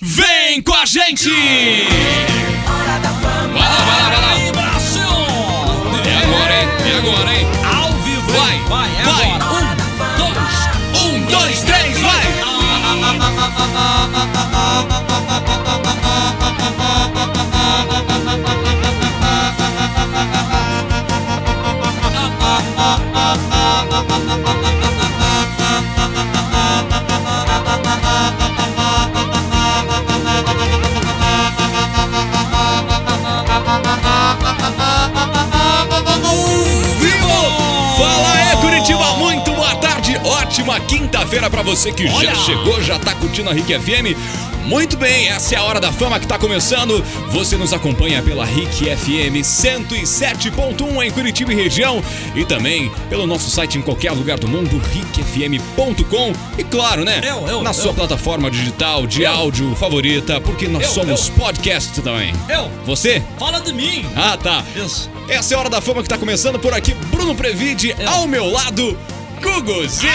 Vem com a gente! Vai lá, vai lá, vai lá. Aí, Brasil! É agora, hein? É agora, hein? Ao vivo, Vai, vai, é vai. agora. Um, dois, Um, dois, três, vai! Ótima quinta-feira pra você que já Olha! chegou, já tá curtindo a RIC FM. Muito bem, essa é a Hora da Fama que tá começando. Você nos acompanha pela RIC FM 107.1 em Curitiba e região e também pelo nosso site em qualquer lugar do mundo, ricfm.com. E claro, né? Eu, eu, na sua eu. plataforma digital de áudio favorita, porque nós somos podcast também. Eu, Você? fala de mim. Ah, tá. Isso. Essa é a Hora da Fama que tá começando por aqui. Bruno Previde, ao meu lado, Guguzinho.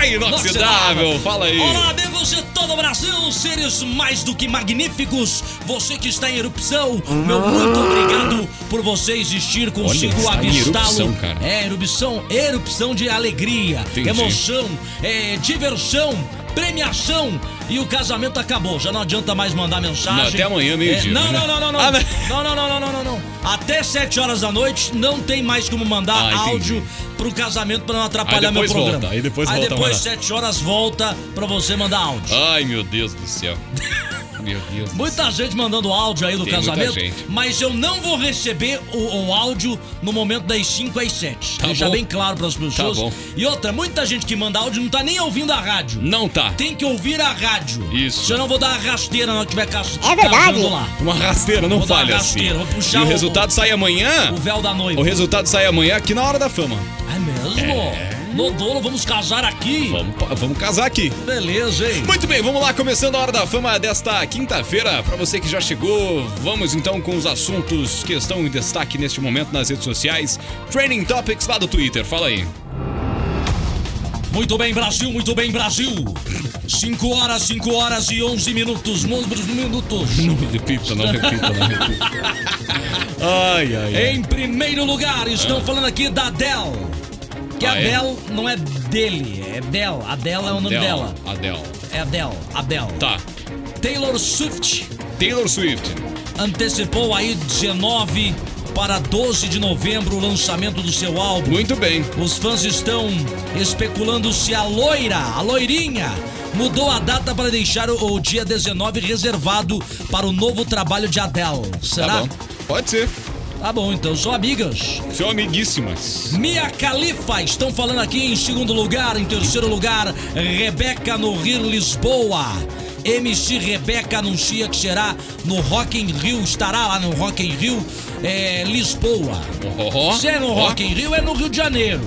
Oi, inoxidável. Fala aí. Olá, amigos de todo o Brasil, seres mais do que magníficos. Você que está em erupção, meu muito obrigado por você existir, consigo avistá-lo. É, erupção, erupção de alegria, Entendi. emoção, é, diversão. Premiação e o casamento acabou. Já não adianta mais mandar mensagem. Não, até amanhã, meio-dia, É, não, né? não, não, não, não. Ah, né? não, não, não, não, não, não, não. Até 7 horas da noite não tem mais como mandar Ah, entendi. áudio pro casamento pra não atrapalhar meu programa. volta, aí depois aí volta depois mandar. 7 horas volta pra você mandar áudio. Ai, meu Deus do céu. Meu Deus Muita gente mandando áudio aí do Tem muita casamento, gente. mas eu não vou receber o, o áudio no momento das 5 às 7. Tá Deixar bem claro pras pessoas. Tá bom. E outra, muita gente que manda áudio não tá nem ouvindo a rádio. Não tá. Tem que ouvir a rádio. Isso. Senão eu vou dar uma rasteira na hora que tiver cas É verdade. lá. Uma rasteira, não Vou dar uma falha assim. rasteira, vou puxar e o o- resultado sai amanhã. O véu da noiva. O resultado sai amanhã aqui na Hora da Fama. É mesmo? Nodolo, vamos casar aqui? Vamos, vamos casar aqui. Beleza, hein? Muito bem, vamos lá, começando a Hora da Fama desta quinta-feira. Pra você que já chegou, vamos então com os assuntos que estão em destaque neste momento nas redes sociais. Training Topics lá do Twitter, fala aí. Muito bem, Brasil, muito bem, Brasil. 5 horas, 5 horas e 11 minutos. Números minutos. Não repita, não repita, não repita. Ai, ai, ai. Em primeiro lugar, estão falando aqui da Adele. Que Ah, a é? Adele não é dele, é dela. Adele é o nome dela. Adele. É Adele, Adele. Tá. Taylor Swift Taylor Swift. antecipou aí 19 para 12 de novembro o lançamento do seu álbum. Muito bem. Os fãs estão especulando se a loira, a loirinha, mudou a data para deixar o, o dia 19 reservado para o novo trabalho de Adele. Será? Tá bom. Pode ser. Tá bom, então, são amigas. São amiguíssimas. Mia Khalifa, estão falando aqui em segundo lugar, em terceiro lugar, Rebeca no Rio Lisboa. MC Rebeca anuncia que será no Rock in Rio, estará lá no Rock in Rio, é, Lisboa. Ó, Se é no. Rock in Rio, é no Rio de Janeiro.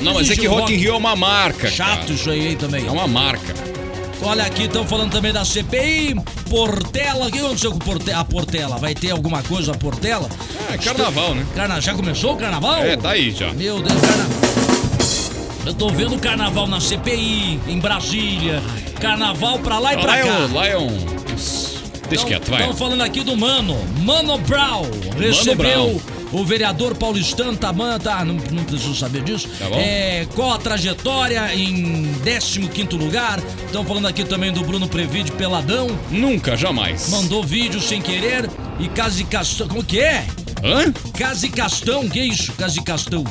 Não, mas é que o Rock in Rio é uma marca. Chato cara. isso aí, também. É uma marca. Olha aqui, estão falando também da CPI, Portela. O que aconteceu com Porte- a Portela? Vai ter alguma coisa a Portela? É carnaval, né? Carna... Já começou o carnaval? É, tá aí já. Meu Deus, carnaval. Eu tô vendo carnaval na CPI, em Brasília. Carnaval pra lá e pra é cá. um. Deixa quieto, vai. Estão falando aqui do Mano. Mano Brown recebeu Brown. O vereador paulistano Taman. Tá, não, não preciso saber disso. Tá bom. É, qual a trajetória em 15 lugar? Estão falando aqui também do Bruno Previde Peladão. Nunca, jamais. Mandou vídeo sem querer. E Casicastão. Como que é? Hã? Casicastão, que é isso? Casicastão.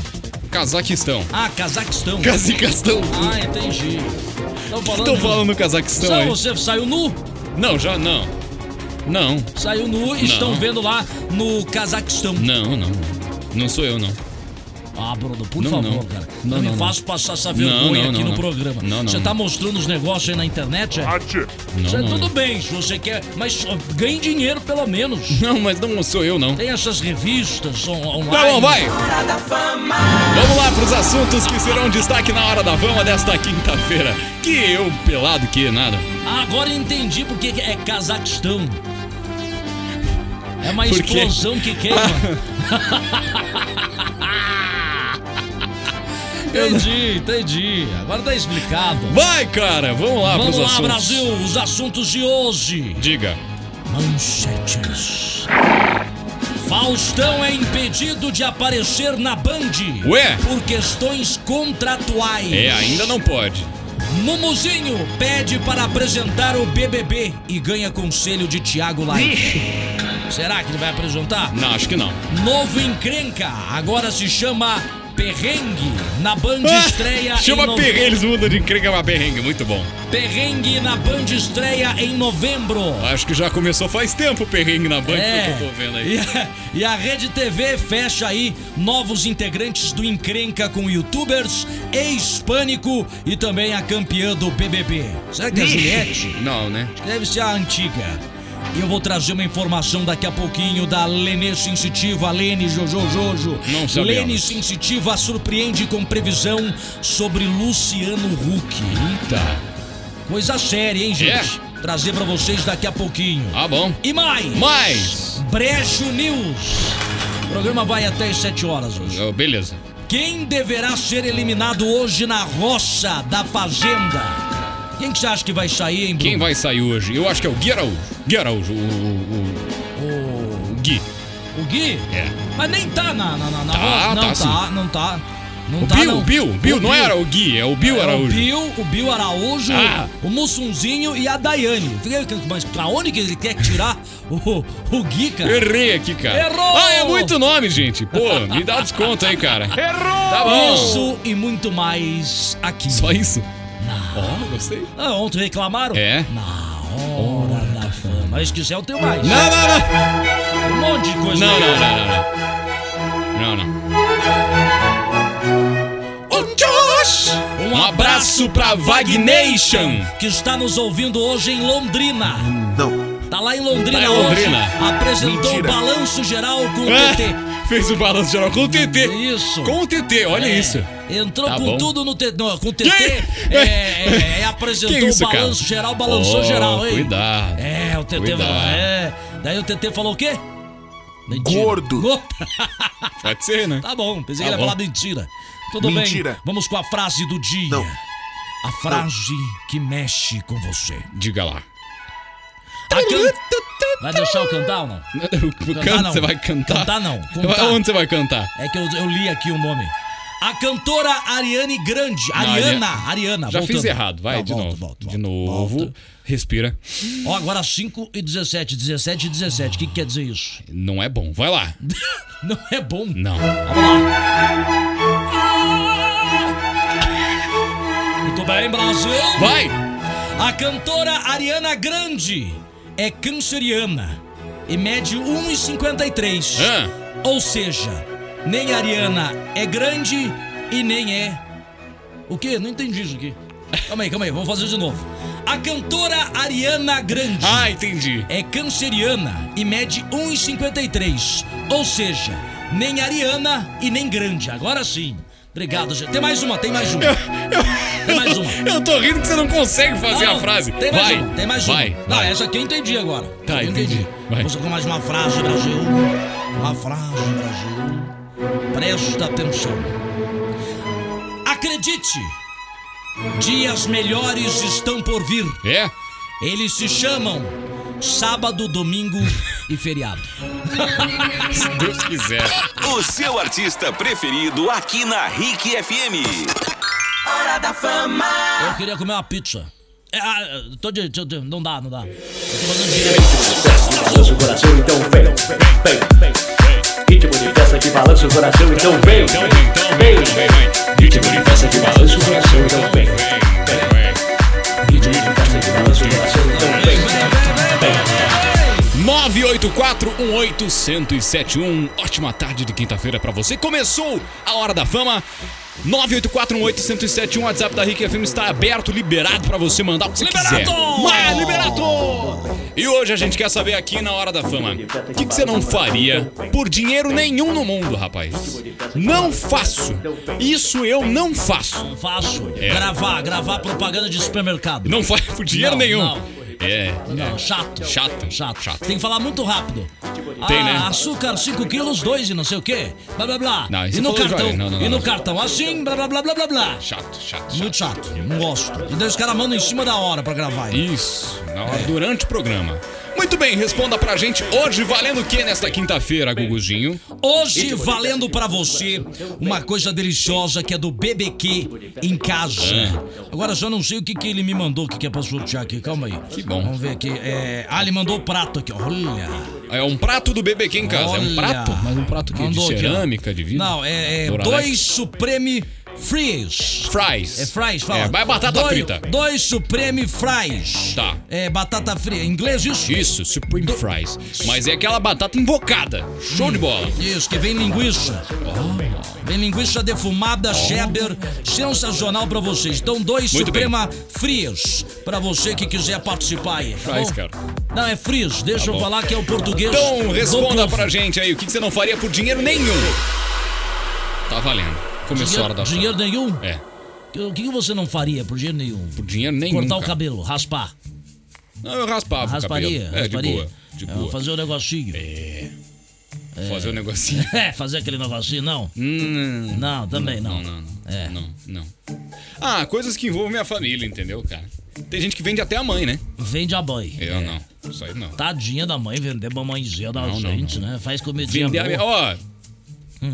Cazaquistão. Ah, Cazaquistão. Cazaquistão. Ah, entendi. Estão falando. Falando no Cazaquistão Só aí? você saiu nu? Não, já não. Não, Saiu nu e estão vendo lá no Cazaquistão. não, não. Não sou eu, não. Ah, Bruno, por Não, favor, não. cara. Não, Não, me não. faça passar essa vergonha não, aqui não, no não. programa. Não, não, Você tá mostrando os negócios aí na internet, é? Não, é tudo bem, se você quer, mas ganhe dinheiro pelo menos. Não, mas não sou eu, não. Tem essas revistas on online. Tá bom, vai! Vamos lá pros assuntos que serão destaque na hora da fama desta quinta-feira. Que eu, pelado, que nada. Agora eu entendi porque é Cazaquistão. É uma Por quê? explosão que queima. Entendi, entendi. Agora tá explicado. Vai, cara, vamos lá Vamos pros lá, assuntos. Brasil, os assuntos de hoje. Diga. Manchetes. Faustão é impedido de aparecer na Band Ué? por questões contratuais. É, ainda não pode. Mumuzinho pede para apresentar o BBB e ganha conselho de Thiago Live. Será que ele vai apresentar? Não, acho que não. Novo encrenca, agora se chama Perrengue. Na Band Ah, estreia Chama perrengue, eles mudam de encrenca pra perrengue, muito bom. Perrengue na Band estreia em novembro. Acho que já começou faz tempo o perrengue na banca É, que eu tô vendo aí. E a, e a Rede TV fecha aí novos integrantes do Encrenca com youtubers, ex-pânico e também a campeã do BBB. Será que é a Juliette? Não, né? Deve ser a antiga. E eu vou trazer uma informação daqui a pouquinho da Lenê Sensitiva, Lene Jojo Jojo. Não sabemos. Lene Sensitiva surpreende com previsão sobre Luciano Huck. Tá. Coisa séria, hein, gente? É? Trazer pra vocês daqui a pouquinho. Ah, bom. E mais! Mais. Brecho News. O programa vai até às 7 horas hoje. Oh, beleza. Quem deverá ser eliminado hoje na roça da Fazenda? Quem que você acha que vai sair, hein, Bruno? Quem vai sair hoje? Eu acho que é o Gui Araújo. Gui Araújo, o, o, o, o Gui. O Gui? É. Mas nem tá na, na, na, na Tá, roça. Não tá tá, não tá. Não O tá, Bill, não. o Bill, Bill, não era o Gui, é o Bill É, o Araújo. Bill, o Bill Araújo, Ah. o Mussunzinho e a Daiane. Fiquei- Mas pra onde que ele quer tirar o, o Gui, cara? Errei aqui, cara. Errou! Ah, é muito nome, gente. Pô, me dá desconto aí, cara. Errou! Tá bom. Isso e muito mais aqui. Só isso? Não. Gostei. Ah, ontem reclamaram? É. Na hora da fama. Mas se quiser eu tenho mais. Não, não, não. Um monte de coisa. Não, não, não, não, não. Não, não. Josh! Um abraço pra Vagnation. Que está nos ouvindo hoje em Londrina. Não. Tá lá em Londrina, Tá em hoje. Londrina. Apresentou Mentira. o balanço geral com o Ah, TT. Fez o balanço geral com o TT. Isso. Com o TT, olha É, isso. Entrou Tá com bom. tudo no TT. Não, com o TT. É, é, é, apresentou isso, o balanço cara? geral, balançou Oh, geral, hein? cuidado. É, o TT Cuidado. falou. É. Daí o TT falou o quê? Mentira. Gordo. Gordo. Pode ser, né? Tá bom, pensei Tá que ele ia falar mentira. Tudo Mentira. bem, vamos com a frase do dia. Não. A frase que mexe com você. Diga lá. A can... Vai deixar eu cantar ou não? Canta, não. você vai cantar? Cantar não, contar. Onde você vai cantar? É que eu, eu li aqui o nome. A cantora Ariane Grande. Ariana, Ariana. Já voltando. fiz errado, vai, Não, de volta, novo. volta, de volta, novo. volta. Respira. Ó, agora 5 e 17. 17 e 17. O que, que quer dizer isso? Não é bom. Vai lá. Não é bom. Não. Vamos lá. Muito bem, Brasil. Vai! A cantora Ariana Grande é canceriana e mede 1,53. Ah, Ou seja, nem a Ariana é grande e nem é. O quê? Não entendi isso aqui. Calma aí, calma aí, vamos fazer de novo. A cantora Ariana Grande ah entendi. é canceriana e mede 1,53. Ou seja, nem Ariana e nem grande. Agora sim. Obrigado, gente. Tem mais uma, tem mais uma. Tem mais uma. Eu tô rindo que você não consegue fazer Não, a frase. Tem mais vai. uma, tem mais vai, uma. Vai. Não, essa aqui eu entendi agora. Tá, eu entendi. Vai. Vamos com mais uma frase, Brasil. Uma frase, Brasil. Presta atenção. Acredite, dias melhores estão por vir. É? Eles se chamam sábado, domingo e feriado. Se Deus quiser. O seu artista preferido aqui na RIC FM. Hora da fama. Eu queria comer uma pizza. É, ah, tô de, tô de- não dá, não dá. Eu tô fazendo direito. Balança o coração, então vem, vem, vem. Ritmo de festa que balança o coração, então vem, vem, vem, então vem, vem. Ritmo de festa que balança o coração, então vem, Ritmo de festa que balança o coração, então vem, vem. 984-18-1071. Ótima tarde de quinta-feira pra você. Começou a Hora da Fama. 984-18-1071. WhatsApp da Rick FM está aberto, liberado pra você mandar o que você Liberato! quiser. Mas, liberato! E hoje a gente quer saber aqui na Hora da Fama. O que, que você não faria por dinheiro nenhum no mundo, rapaz? Não faço. Isso eu não faço. Não faço. É. Gravar, gravar propaganda de supermercado. Não faz por dinheiro Não, nenhum. não. É. Não, é. chato. Chato. Chato. Chato. Tem que falar muito rápido. Tem, ah, né? Açúcar 5 quilos, 2 e não sei o quê. Blá blá blá. Não, e no cartão. Não, não, e no cartão assim, blá blá blá blá blá blá. Chato, chato, Muito chato. chato. Não gosto. E daí os caras mandam em cima da hora pra gravar. Isso, na hora, durante o programa. Muito bem, responda pra gente hoje, valendo o que nesta quinta-feira, Guguzinho? Hoje, valendo pra você uma coisa deliciosa que é do BBQ em casa. Agora, só não sei o que, que ele me mandou, o que, que é pra sortear aqui. Calma aí. Que bom. Vamos ver aqui. É... Ah, ele mandou o prato aqui, olha. É um prato do aqui em casa. É um Olha. prato? Mas um prato que de Mandou aqui, cerâmica, de vidro? Não, é, é dois Supreme Fries. Fries. É fries, fala. É, vai batata dois, frita. Dois Supreme Fries. Tá. É batata frita. Em inglês isso? Isso, Supreme Fries. Mas é aquela batata invocada. Show de bola. Isso, que vem linguiça. Vem linguiça defumada, cheddar, sensacional pra vocês. Então, dois Muito Suprema Frios pra você que quiser participar aí. Tá Fries, bom? cara. Não, é Frios. Deixa eu bom. falar que é o português. Então do responda pra gente aí, o que você não faria por dinheiro nenhum? Tá valendo. Começou a hora da Dinheiro, sua. dinheiro nenhum? É, O que que você não faria por dinheiro nenhum? por dinheiro nenhum. Cortar o cabelo, raspar. Não, eu raspava o rasparia, cabelo. É, de rasparia. boa. De É, boa. fazer um negocinho. Fazer o um negocinho. É, fazer aquele negocinho, não. Hum, Não, também não. Não, não, não. É. Não, não. Ah, coisas que envolvem minha família, entendeu, cara? Tem gente que vende até a mãe, né? Vende a mãe. Eu É. não. Isso aí não. Tadinha da mãe vender mamãezinha da Não, não, gente, não. né? Faz comidinha Vender a minha. boa. Ó.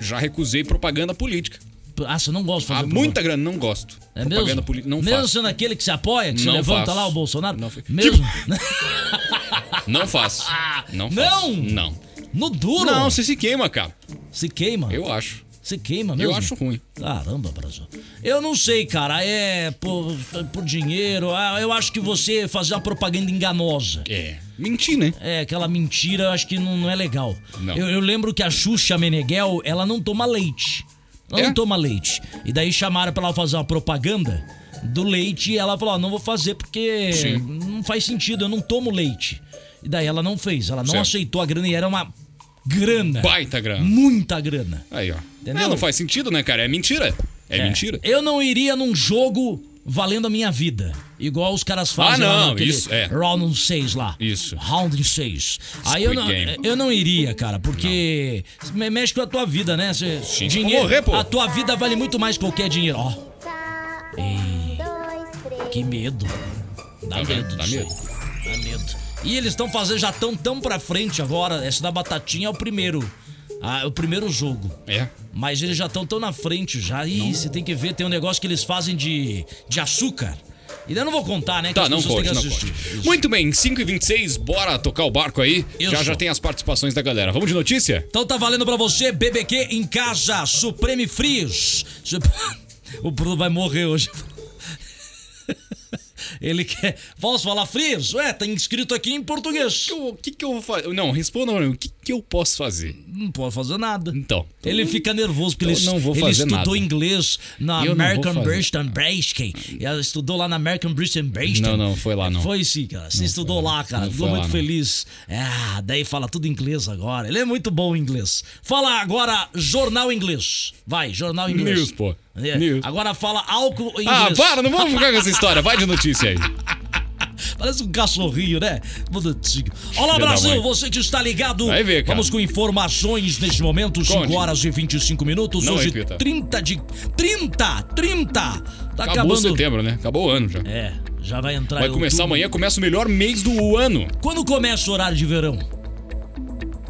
Já recusei propaganda política. Ah, você não gosta de fazer muita grana, não gosto. É propaganda mesmo? política, não mesmo faço. sendo aquele que se apoia, que se Não levanta faço. lá o Bolsonaro? Não mesmo? Não faço. Não faço. Não? Não. no duro? Não, você se queima, cara. Se queima? Eu acho. Se queima mesmo? Eu acho ruim. Caramba, Brasil. Eu não sei, cara. É por, por dinheiro. ah, Eu acho que você fazer uma propaganda enganosa. É. Mentir, né? É, aquela mentira, eu acho que não, não é legal. Não. Eu, eu lembro que a Xuxa Meneghel, ela não toma leite. Ela É? não toma leite. E daí chamaram pra ela fazer uma propaganda do leite e ela falou: não vou fazer porque Sim. não faz sentido, eu não tomo leite. E daí ela não fez, ela não Certo. aceitou a grana e era uma grana. Baita grana. Muita grana. Aí, ó. Entendeu? É, não faz sentido, né, cara? É mentira. É, mentira. Eu não iria num jogo valendo a minha vida. Igual os caras fazem Ah, não, isso, é. Round 6 lá. Isso. Round 6. Aí eu não, Game. eu não iria, cara, porque me- mexe com a tua vida, né? Cê, Sim, dinheiro, morrer, pô. A tua vida vale muito mais que qualquer dinheiro. Ó, que medo. Dá Tá medo. Dá medo. E eles estão fazendo, já estão tão pra frente agora. Essa da batatinha é o primeiro. Ah, é o primeiro jogo. É. Mas eles já estão tão na frente já. Ih, você tem que ver, tem um negócio que eles fazem de, de açúcar. E daí eu não vou contar, né? Que Tá, não têm não pode. Muito bem, 5 e 26 bora tocar o barco aí. Isso. Já já tem as participações da galera. Vamos de notícia? Então tá valendo pra você, BBQ em casa, Supreme Frios. O Bruno vai morrer hoje. Ele quer. Posso falar frios? Ué, tá inscrito aqui em português. O que que eu vou fazer? Não, responda mim. O que que eu posso fazer? Não pode fazer nada. Então. Ele fica nervoso porque Então ele, não vou ele fazer estudou nada. inglês na Eu não American. Bristol Braskem. Ela estudou lá na American Bristol Braskem. Não, não, foi lá, não. Foi sim, cara. Você estudou lá, cara. Não Ficou muito lá, não. feliz. Ah, daí fala tudo inglês agora. Ele é muito bom em inglês. Fala agora jornal inglês. Vai, jornal inglês. News, pô. É, News. Agora fala álcool em Ah, inglês. para, não vamos ficar com essa história. Vai de notícia aí. Parece um cachorrinho, né? Bonitinho. Olá, Filha Brasil, você que está ligado. Vai ver, cara. Vamos com informações neste momento, 5 Conte. horas e 25 minutos. Não Hoje, repita. 30 de. 30! 30! Tá Acabou acabando. setembro, né? Acabou o ano já. É, já vai entrar Vai começar amanhã, começa o melhor mês do ano. Quando começa o horário de verão?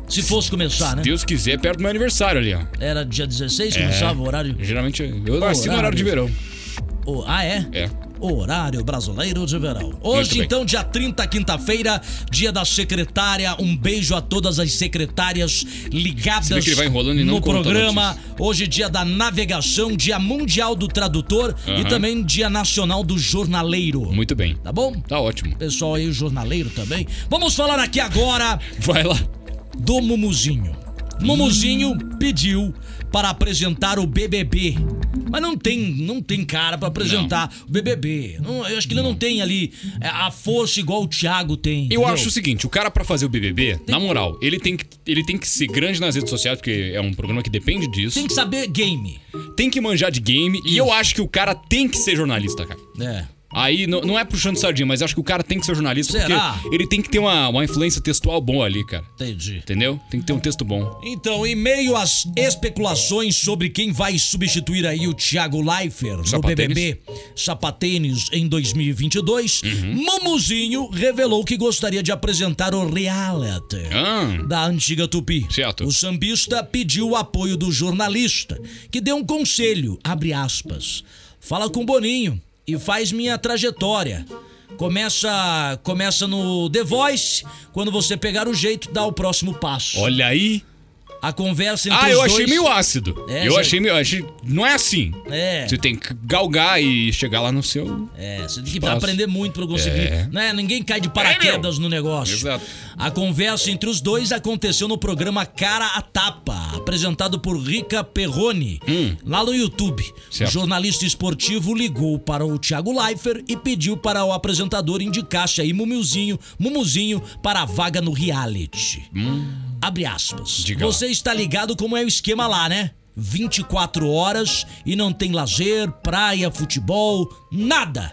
Se fosse começar, né? Deus quiser, perto do meu aniversário ali, ó. Era dia 16, É. começava o horário. Geralmente eu nasci no horário de verão. O- ah, é? É. Horário brasileiro de verão. Hoje, então, dia 30, quinta-feira, dia da secretária. Um beijo a todas as secretárias ligadas e no programa. Hoje, dia da navegação, dia mundial do tradutor e Aham. também dia nacional do jornaleiro. Muito bem. Tá bom? Tá ótimo. Pessoal aí, jornaleiro também. Vamos falar aqui agora Vai lá. do Mumuzinho. Mumuzinho pediu para apresentar o BBB. Mas não tem, não tem cara para apresentar o BBB. Não, eu acho que ele não tem ali é, a força igual o Thiago tem. Eu entendeu? acho o seguinte, o cara pra fazer o BBB, na moral, ele tem, que, ele tem que ser grande nas redes sociais, porque é um programa que depende disso. Tem que saber game. Tem que manjar de game e eu acho que o cara tem que ser jornalista, cara. É. Aí não, não é puxando sardinha, mas acho que o cara tem que ser jornalista Será? porque ele tem que ter uma, uma influência textual boa ali, cara. Entendi. Entendeu? Tem que ter um texto bom. Então, em meio às especulações sobre quem vai substituir aí o Thiago Leifert no. BBB Sapatênis em 2022, Uhum. Mumuzinho revelou que gostaria de apresentar o reality Ah, da antiga Tupi. Certo. O sambista pediu o apoio do jornalista, que deu um conselho, abre aspas. Fala com o Boninho e faz minha trajetória. Começa, começa no The Voice, quando você pegar o jeito, dá o próximo passo. olha aí. A conversa entre Ah, os eu dois... achei meio ácido. É, eu já- achei meio. achei- Não é assim. É. Você tem que galgar e chegar lá no seu. É, você tem que Espaço. aprender muito pra conseguir. É. Né? Ninguém cai de paraquedas no negócio. Exato. A conversa entre os dois aconteceu no programa Cara a Tapa, apresentado por Rica Perrone, lá no YouTube. Hum. Certo. O jornalista esportivo ligou para o Thiago Leifert e pediu para o apresentador indicasse aí Mumuzinho, Mumuzinho para a vaga no reality. Abre aspas. Hum. Diga lá. Você está ligado como é o esquema lá, né? 24 horas e não tem lazer, praia, futebol, nada.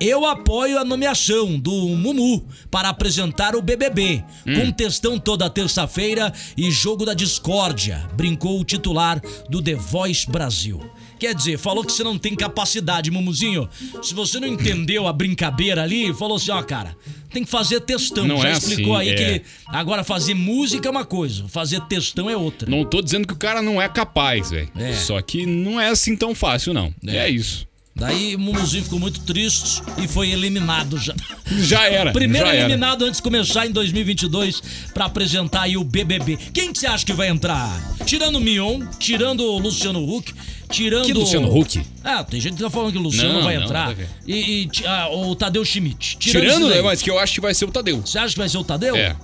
Eu apoio a nomeação do Mumu para apresentar o BBB, com textão toda terça-feira e jogo da discórdia, brincou o titular do The Voice Brasil. Quer dizer, falou que você não tem capacidade, Mumuzinho. Se você não entendeu a brincadeira ali, falou assim, ó, cara, tem que fazer textão. Não Já é explicou assim, aí que é. ele... Agora, fazer música é uma coisa, fazer textão é outra. Não tô dizendo que o cara não é capaz, velho. É. Só que não é assim tão fácil, não. É, É. isso. Daí o Mumuzinho ficou muito triste e foi eliminado já. Já era. Primeiro já era. eliminado antes de começar em 2022 pra apresentar aí o BBB. Quem que você acha que vai entrar? Tirando o Mion, tirando o Luciano Huck, tirando... Que Luciano Huck? Ah, tem gente que tá falando que o Luciano Não, vai não, entrar. a ver. E, e ah, o Tadeu Schmidt. Tirando, né? daí, Mas que eu acho que vai ser o Tadeu. Você acha que vai ser o Tadeu? É.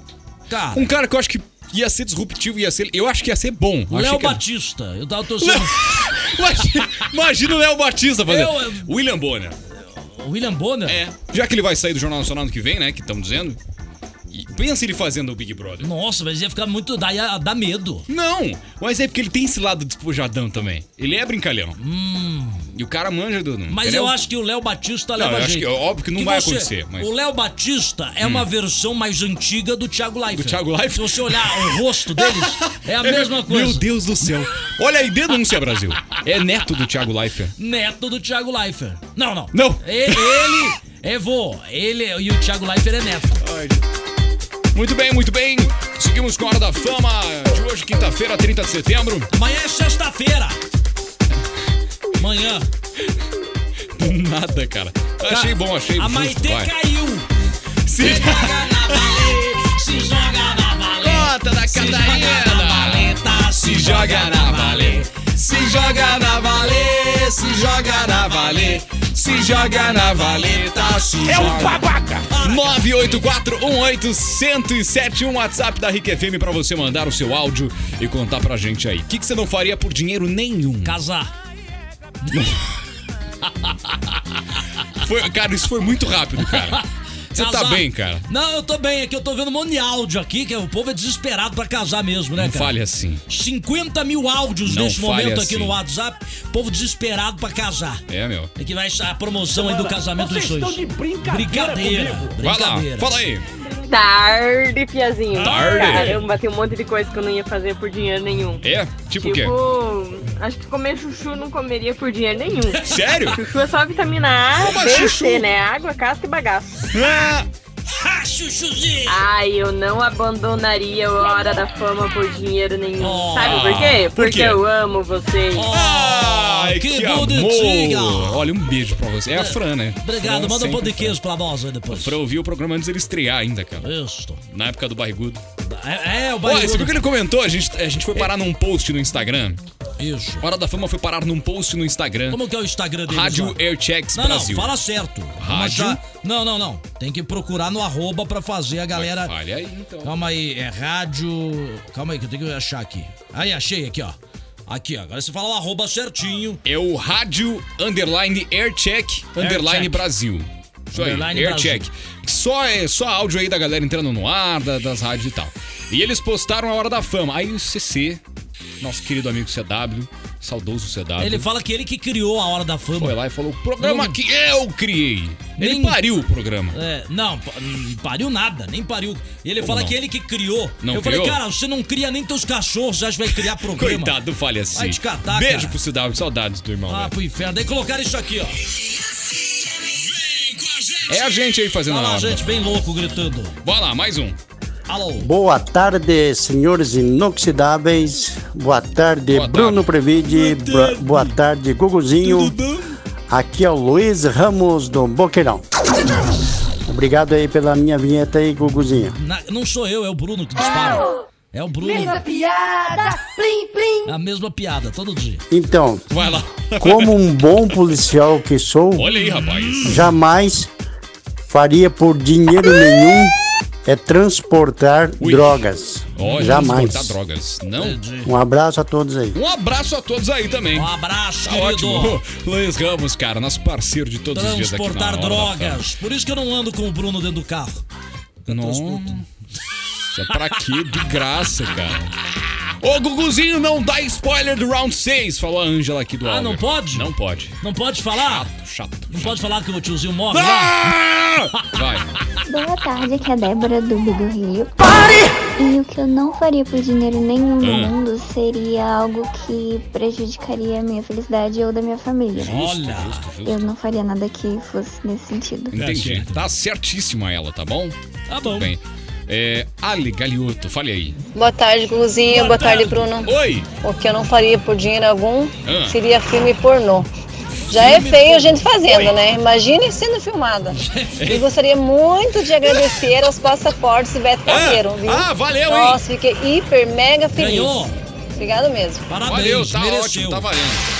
Cara, Um cara que eu acho que ia ser disruptivo, ia ser. Eu acho que ia ser bom. Léo que- Batista. Eu tava torcendo... Imagina, imagina o Léo Batista fazendo. Eu- William Bonner. William Bonner? É. Já que ele vai sair do Jornal Nacional ano que vem, né? Que estão dizendo. Pensa ele fazendo o Big Brother. Nossa, mas ia ficar muito... Dá, ia dar medo. Não, mas é porque ele tem esse lado despojadão também. Ele é brincalhão. E o cara manja do. Hum. Mas eu acho que o Léo Batista Não, leva eu acho jeito. que- óbvio que não vai acontecer, mas- Hum. O Léo Batista é uma versão mais antiga do Thiago Leifert. Do Thiago Leifert? Se você olhar o rosto deles, é a mesma coisa. Meu Deus do céu. Olha aí, denúncia, Brasil. É neto do Thiago Leifert. Neto do Thiago Leifert. Não, não. Não. E- Ele é vô. Ele e o Thiago Leifert é neto. Muito bem, muito bem. Seguimos com a Hora da Fama de hoje, quinta-feira, 30 de setembro. Amanhã é sexta-feira. Amanhã. Do nada, cara. Achei bom, achei A justo, Maitê vai. caiu. Se Joga na valeta, se joga na valeta. Conta da Se joga Catarina. na valeta, Se joga na valer, se joga na valer, se joga na valer, se joga na valeta, se é um babaca. 984-18107, um WhatsApp da Rick FM pra você mandar o seu áudio e contar pra gente aí. O que, que você não faria por dinheiro nenhum? Casar. Foi- cara, isso foi muito rápido, cara. Você tá bem, cara? Não, eu tô bem. É que eu tô vendo um monte de áudio aqui, que o povo é desesperado pra casar mesmo, né, Não cara? fale assim. 50 mil áudios Não nesse fale momento aqui assim. no WhatsApp. Povo desesperado pra casar. É, meu. É que vai a promoção aí do casamento dos Vocês sonhos. estão de brincadeira Brincadeira. comigo. Vai lá, Brincadeira. fala aí. Tarde, Piazinho. Tarde. Caramba, tem um monte de coisa que eu não ia fazer por dinheiro nenhum. É? Tipo o quê? Tipo, acho que comer chuchu eu não comeria por dinheiro nenhum. Sério? Chuchu é só vitamina A, Como B e chuchu? C, né? Água, casca e bagaço. Ah, Ah, chuchuzinho! Ai, eu não abandonaria a Hora da Fama por dinheiro nenhum. Oh. Sabe por quê? Por Porque quê? eu amo vocês. Ai, que que, bonitinha. amor! Olha, um beijo pra você. É a Fran, né? Obrigado, Fran manda um pão de queijo pra nós aí depois. Fran ouviu o programa antes dele estrear ainda, cara. Isso. Na época do Barrigudo. É, é o Olha, barulho. você viu que ele comentou? A gente, a gente foi parar num post no Instagram. Isso. Hora da Fama foi parar num post no Instagram. Como que é o Instagram deles? Rádio? Airchecks Não, não, Brasil. fala certo. Rádio? achar- Não, não, não. Tem que procurar no arroba pra fazer a galera. Fale aí, então. Calma aí, é rádio. Calma aí que eu tenho que achar aqui. Aí, achei aqui, ó. Aqui, ó. Agora você fala o arroba certinho. É o Rádio Underline Aircheck Underline Aircheck. Brasil. Isso aí, Aircheck. Só, é, só áudio aí da galera entrando no ar, da- das rádios e tal. E eles postaram a Hora da Fama. Aí o CC nosso querido amigo CW, saudoso CW. Ele fala que ele que criou a Hora da Fama. foi lá e falou: o programa Não- que eu criei. Ele Nem- pariu o programa. É, não, hum, pariu nada, nem pariu. Ele fala não? que ele que criou. Não Eu falei, criou? cara, você não cria nem teus cachorros, já vai criar programa. Coitado, fale assim. Vai te catar, Beijo cara. pro CW, saudades do irmão. Ah, velho. pro inferno. Daí colocaram isso aqui, ó. É a gente aí fazendo Olha a lá, hora. gente, bem louco gritando. Bora lá, mais um. Alô. Boa tarde, senhores inoxidáveis. Boa tarde, Boa Bruno tarde. Previde. Boa, boa tarde, Guguzinho. Aqui é o Luiz Ramos do Boqueirão. Obrigado aí pela minha vinheta aí, Guguzinho. Na- não sou eu, é o Bruno que dispara. É o Bruno. Mesma piada, plim, plim. É a mesma piada, todo dia. Então, Vai lá. como um bom policial que sou, Olha aí, rapaz. jamais faria por dinheiro nenhum é transportar Ui. drogas. Olha, jamais. transportar drogas. Não? Entendi. Um abraço a todos aí. Um abraço a todos aí também. Um abraço, Tá querido. ótimo. Luiz Ramos, cara, nosso parceiro de todos os dias aqui Transportar drogas. Por isso que eu não ando com o Bruno dentro do carro. Eu Fama. transporto. Nossa, pra quê? De graça, cara. Ô, Guguzinho, não dá spoiler do round 6, falou a Ângela aqui do Ah, não pode? Não pode. Não pode falar? Chato, chato. Não pode falar que o tiozinho morre lá? Ah! Vai. Boa tarde, aqui é a Débora do Bi do Rio. Pare! E o que eu não faria por dinheiro nenhum no Ah. mundo seria algo que prejudicaria a minha felicidade ou da minha família. Olha. Eu não faria nada que fosse nesse sentido. Entendi. Tá certíssima ela, tá bom? Tá bom. Bem. É, Ali Galioto, fale aí. Boa tarde, Guguzinho. Boa, tarde, Bruno. Oi! O que eu não faria por dinheiro algum Ah. seria filme pornô. Já é feio a gente fazendo, né? Imagine sendo filmada. E gostaria muito de agradecer aos passaportes e Beto Carreiro, viu? ah, valeu, hein? Nossa, fiquei hiper, mega feliz. Ganhou. Obrigado mesmo. Parabéns, Valeu, tá mereceu. ótimo, tá valendo.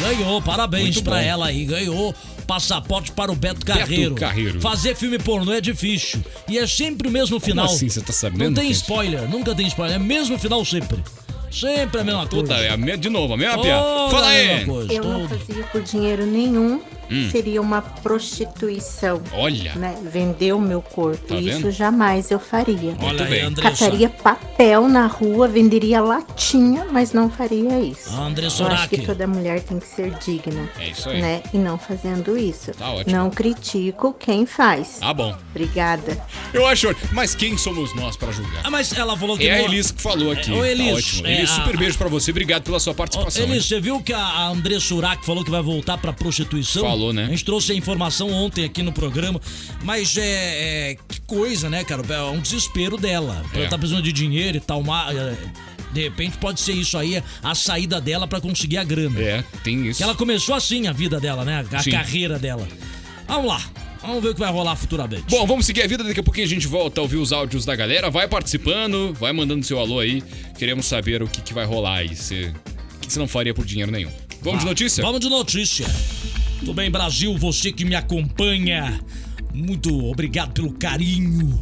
Ganhou, parabéns bom. ela aí. Ganhou passaporte para o Beto Carreiro. Carreiro. Fazer filme pornô é difícil. E é sempre o mesmo final. assim, você tá sabendo, Não tem gente? spoiler, nunca tem spoiler. É o mesmo final sempre. Sempre a mesma coisa. Puta, é a me- de novo, a mesma piada. Fala a aí. mesma coisa, Eu não toda. fazia por dinheiro nenhum. Hum. Seria uma prostituição. Olha. Né? Vender o meu corpo. Tá Isso vendo? jamais eu faria. Olha aí. Andressa. Cataria papel na rua, venderia latinha, mas não faria isso. André Eu acho Sorak. que toda mulher tem que ser digna. É isso aí. Né? E não fazendo isso. Tá ótimo. Não critico quem faz. Ah, bom. Obrigada. Eu acho. Mas quem somos nós pra julgar? Ah, mas ela falou que É a Elis que falou aqui. É, ô, Elis, tá ótimo. é, Elis, a- super beijo pra você. Obrigado pela sua Ô, participação. Elis, hein? você viu que a a André Surak falou que vai voltar pra prostituição? Falou, né? A gente trouxe a informação ontem aqui no programa. Mas é. é- que coisa, né, cara? É um desespero dela. É. Ela tá precisando de dinheiro e tal. Uma, é, de repente pode ser isso aí, a saída dela pra conseguir a grana. É, tem isso. Que ela começou assim a vida dela, né? A Sim. carreira dela. Vamos lá. Vamos ver o que vai rolar futuramente. Bom, vamos seguir a vida. Daqui a pouquinho a gente volta a ouvir os áudios da galera. Vai participando, vai mandando seu alô aí. Queremos saber o que, que vai rolar aí. Você, o que que você não faria por dinheiro nenhum. Vamos de notícia? Vamos de notícia. Tudo bem, Brasil? Você que me acompanha. Muito obrigado pelo carinho.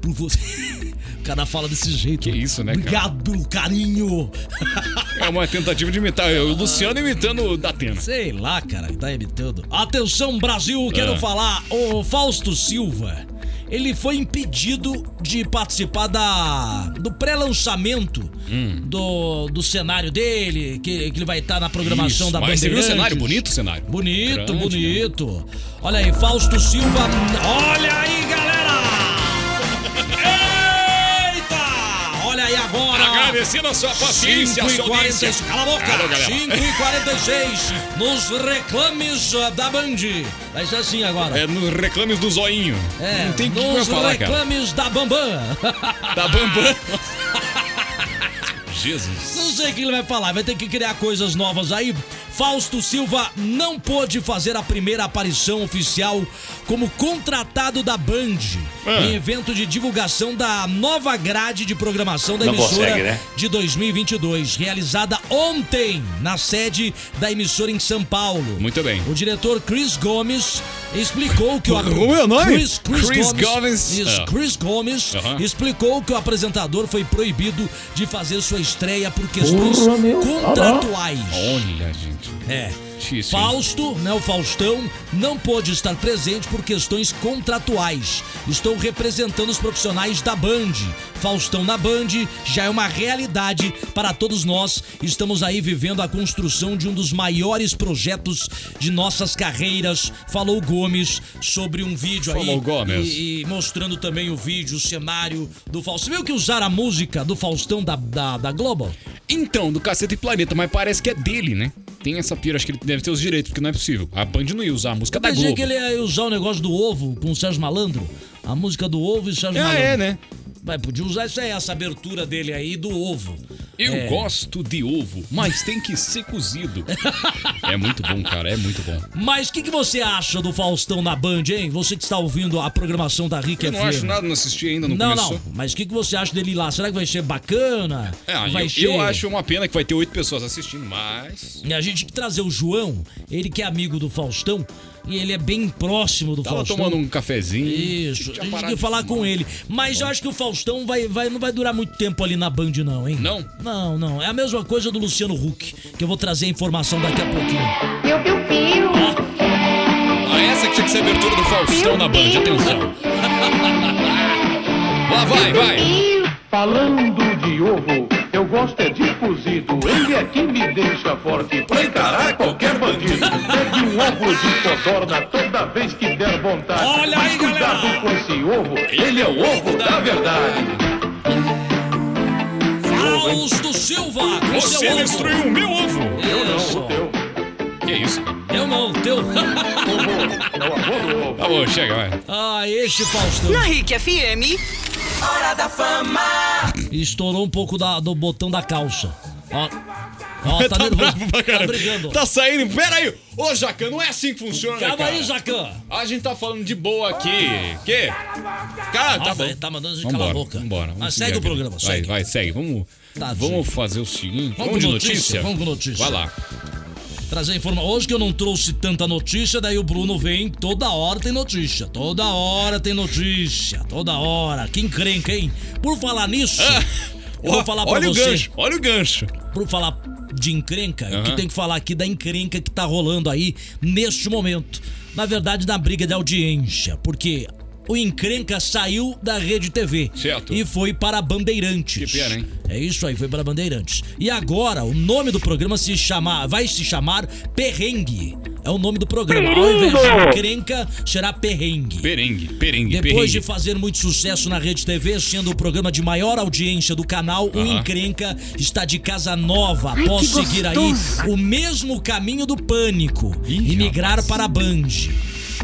Por você. O cara fala desse jeito. Que isso, né, cara? Obrigado pelo carinho. É uma tentativa de imitar. O Luciano imitando o Datena. Sei lá, cara, que tá imitando. Atenção, Brasil, quero Ah. falar. O Fausto Silva, ele foi impedido de participar da do pré-lançamento Hum. do, do cenário dele, que, que ele vai estar na programação Isso, da mas você viu o cenário? Bonito o cenário. Bonito, Grande, né? bonito. Olha aí, Fausto Silva. Olha aí, galera! Agradecendo a sua paciência, a 5 e sua 46. audiência. Cala a boca! Alô, galera. 5 e 46 nos reclames da Band. Vai ser assim agora. É nos reclames do zoinho. É, Não tem que nos falar, cara. reclames da Bambam. Da Bambam. Jesus. Não sei o que ele vai falar, vai ter que criar coisas novas aí. Fausto Silva não pôde fazer a primeira aparição oficial como contratado da Band Ah. em evento de divulgação da nova grade de programação da Não emissora consegue, né? de 2022, realizada ontem na sede da emissora em São Paulo. Muito bem. O diretor Chris Gomes explicou que o é? Chris, Chris, Chris Gomes, Gomes. Ah. Chris Gomes Aham. explicou que o apresentador foi proibido de fazer sua estreia por questões Porra, contratuais. Olha, gente. É. difícil. Fausto, né, o Faustão, não pôde estar presente por questões contratuais. Estou representando os profissionais da Band. Faustão na Band já é uma realidade para todos nós. Estamos aí vivendo a construção de um dos maiores projetos de nossas carreiras. Falou Gomes sobre um vídeo aí. Falou Gomes. E, e mostrando também o vídeo, o cenário do Faustão. Você viu que usaram a música do Faustão da, da, da Globo? Então, do Caceta e Planeta, mas parece que é dele, né? Tem essa pira, acho que ele deve ter os direitos, porque não é possível. A Band não ia usar a música Eu da pensei Globo. que ele ia usar o negócio do ovo com o Sérgio Malandro. A música do ovo e o Sérgio Ah, Malandro. é, né? Mas podia usar isso aí, essa abertura dele aí do ovo. Eu É. gosto de ovo, mas tem que ser cozido. é muito bom, cara, é muito bom. Mas o que, que você acha do Faustão na Band, hein? Você que está ouvindo a programação da Rick Eu não acho nada, não assisti ainda, não, Não, começou. não. Mas o que, que você acha dele lá? Será que vai ser bacana? É, vai eu, ser... eu acho uma pena que vai ter oito pessoas assistindo, mas. E a gente tem que trazer o João, ele que é amigo do Faustão, e ele é bem próximo do Tava Faustão. tomando um cafezinho. Isso, a tinha gente tem que falar com ele. Mas eu acho que o Faustão vai, vai, não vai durar muito tempo ali na Band, não, hein? Não? Não, não. É a mesma coisa do Luciano Huck, que eu vou trazer a informação daqui a pouquinho. Piu, piu, piu. Ah, essa que tinha que ser a abertura do Faustão na Band, atenção. Lá vai, vai. Falando de ovo, eu gosto é de cozido. Ele é que me deixa forte pra encarar qualquer bandido. Pegue um ovo de codorna toda vez que der vontade. Olha Mas aí, cuidado galera. com esse ovo, ele é o ovo da verdade. Fausto Silva, com Você seu ovo. destruiu o meu ovo. Eu, Que isso? Eu não, o teu. ovo, é o amor do ovo. Tá bom, chega, vai. ah, esse Faustão. Na Rick FM. Hora da Fama. Estourou um pouco da- do botão da calça. Ó, ó tá, nervoso. bravo pra Tá brigando. Tá saindo. Pera aí. Ô, Jacan, não é assim que funciona, Calma cara. aí, Jacan. A gente tá falando de boa aqui. Que? Cara, tá Ah, bom. tá mandando a gente Vambora, calar a boca. Vambora. vamos Mas seguir segue o programa, Vai, segue. vai, segue. Vamos, Tadinho. vamos fazer o seguinte. Vamos Vamos, de notícia? notícia, vamos com notícia. Vai lá. Trazer informação. Hoje que eu não trouxe tanta notícia, daí o Bruno vem, toda hora tem notícia. Toda hora tem notícia. Toda hora. Que encrenca, hein? Por falar nisso, eu vou falar pra olha você. o gancho, olha o gancho. Por falar de encrenca, o que tem que falar aqui da encrenca que tá rolando aí neste momento. Na verdade, da briga de audiência. Porque o encrenca saiu da Rede TV. Certo. E foi para Bandeirantes. Que pena, hein? É isso aí, foi para Bandeirantes. E agora, o nome do programa se chama, vai se chamar Perrengue. É o nome do programa. Ao invés de encrenca, será Perrengue. Perengue, perengue, Depois de fazer muito sucesso na Rede TV, sendo o programa de maior audiência do canal, o. Encrenca está de casa nova após seguir aí o mesmo caminho do pânico Ih, e migrar rapaz. para a Band.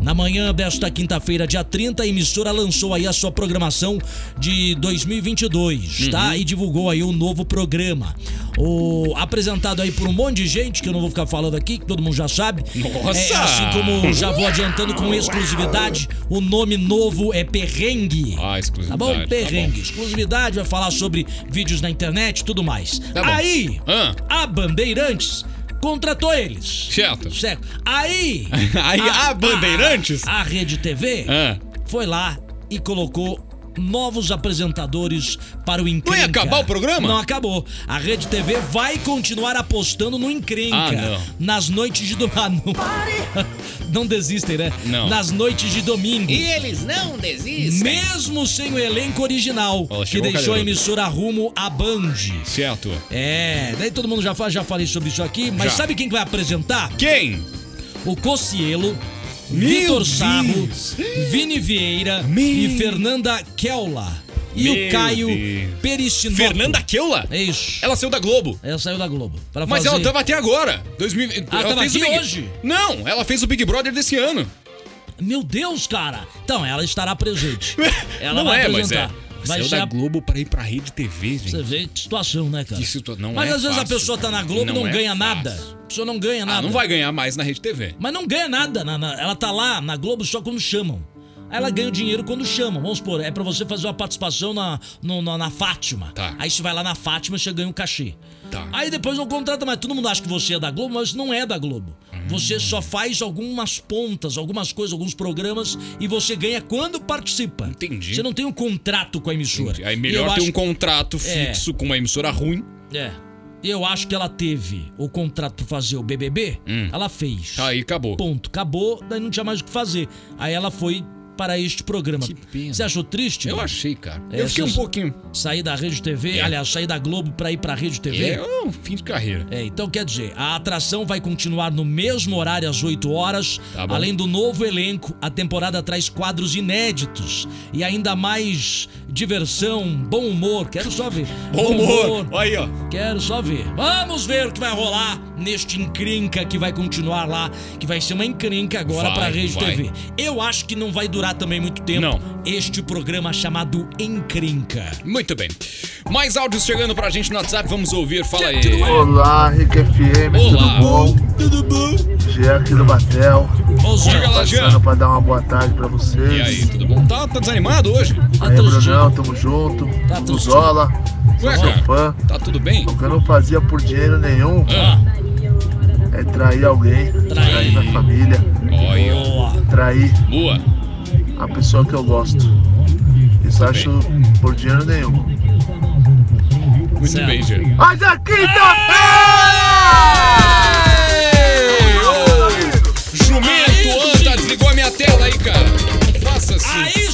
Na manhã desta quinta-feira, dia 30, a emissora lançou aí a sua programação de 2022, Uhum. tá? E divulgou aí o novo programa. O apresentado aí por um monte de gente, que eu não vou ficar falando aqui, que todo mundo já sabe. Nossa! É, assim como já vou adiantando com exclusividade, o nome novo é Perrengue. Ah, Tá exclusividade. bom? Perrengue. Exclusividade, vai falar sobre vídeos na internet e tudo mais. Tá bom. Aí, Ah. a Bandeirantes contratou eles. Certo. Certo. Aí. Aí, a Bandeirantes? A, a Rede TV Ah. foi lá e colocou novos apresentadores para o Encrenca. Não ia acabar o programa? Não acabou. A Rede TV vai continuar apostando no Encrenca. Ah, não. Nas noites de domingo. Ah, não. não desistem, né? Não. Nas noites de domingo. eles não desistem. Mesmo sem o elenco original, Ó, que deixou a emissora rumo à Band. Certo. É, daí todo mundo já fala, já falei sobre isso aqui, mas Já. sabe quem que vai apresentar? Quem? O Cocielo, Vitor Sarro. Vini Vieira Meu. e Fernanda Kella. E Meu o Caio Deus. Perissinotto. Fernanda Keula? É isso. Ela saiu da Globo. Ela saiu da Globo. Mas fazer... ela tava até agora. 2000... Ah, ela tava fez o aqui Big... hoje? Não, ela fez o Big Brother desse ano. Meu Deus, cara. Então, ela estará presente. Ela não vai é, mas é. Vai Saiu ser da Globo pra ir pra Rede TV, gente. Você vê que situação, né, cara? Que não Mas é às vezes a fácil. pessoa tá na Globo e Não não é ganha fácil. nada. A pessoa não ganha nada. Ah, não vai ganhar mais na Rede TV. Mas não ganha nada. na- na- ela tá lá na Globo só quando chamam. Aí ela ganha o dinheiro quando chamam. Vamos supor, é pra você fazer uma participação na, no- na, na Fátima. Tá. Aí você vai lá na Fátima e você ganha um cachê. Tá. Aí depois não contrata mais. Todo mundo acha que você é da Globo, mas não é da Globo. Você só faz algumas pontas, algumas coisas, alguns programas e você ganha quando participa. Entendi. Você não tem um contrato com a emissora. Aí E eu melhor ter acho- um contrato É. fixo com uma emissora ruim. É. Eu acho que ela teve o contrato pra fazer o BBB, ela fez. Hum. Aí acabou. Ponto. Acabou, daí não tinha mais o que fazer. Aí ela foi para este programa. pena. Você achou triste? Eu achei, cara. É, eu fiquei um pouquinho. Sair da Rede TV, É. aliás, sair da Globo pra ir pra Rede TV. É um fim de carreira. É, então quer dizer, a atração vai continuar no mesmo horário às 8 horas. Tá bom. Além do novo elenco, a temporada traz quadros inéditos e ainda mais diversão, bom humor. Quero só ver. Bom humor. Aí, ó. Quero só ver. Vamos ver o que vai rolar neste encrenca que vai continuar lá, que vai ser uma encrenca agora Vai, pra Rede vai. TV. Eu acho que não vai durar também muito tempo Não. este programa chamado Encrenca. Muito bem. Mais áudios chegando pra gente no WhatsApp, vamos ouvir. Fala aí. Olá, Rick FM, Olá. tudo bom? Tudo bom? Jean aqui do Batel. Ô, Zé. Diga lá, Jean. Passando pra dar uma boa tarde pra vocês. E aí, tudo bom? Tá, tá desanimado hoje? Aí, Brunão, tamo junto. Tá do tudo Zola. Ué, Sou cara. fã. Tá tudo bem? O que eu não fazia por dinheiro nenhum Ah, é trair alguém, Trair. trair minha família, olha. Trair Boa. A pessoa que eu gosto. Isso acho por dinheiro nenhum. Muito Certo. bem, Jean. Mas aqui Jumento, anda, desligou a minha tela aí, cara. Faça assim.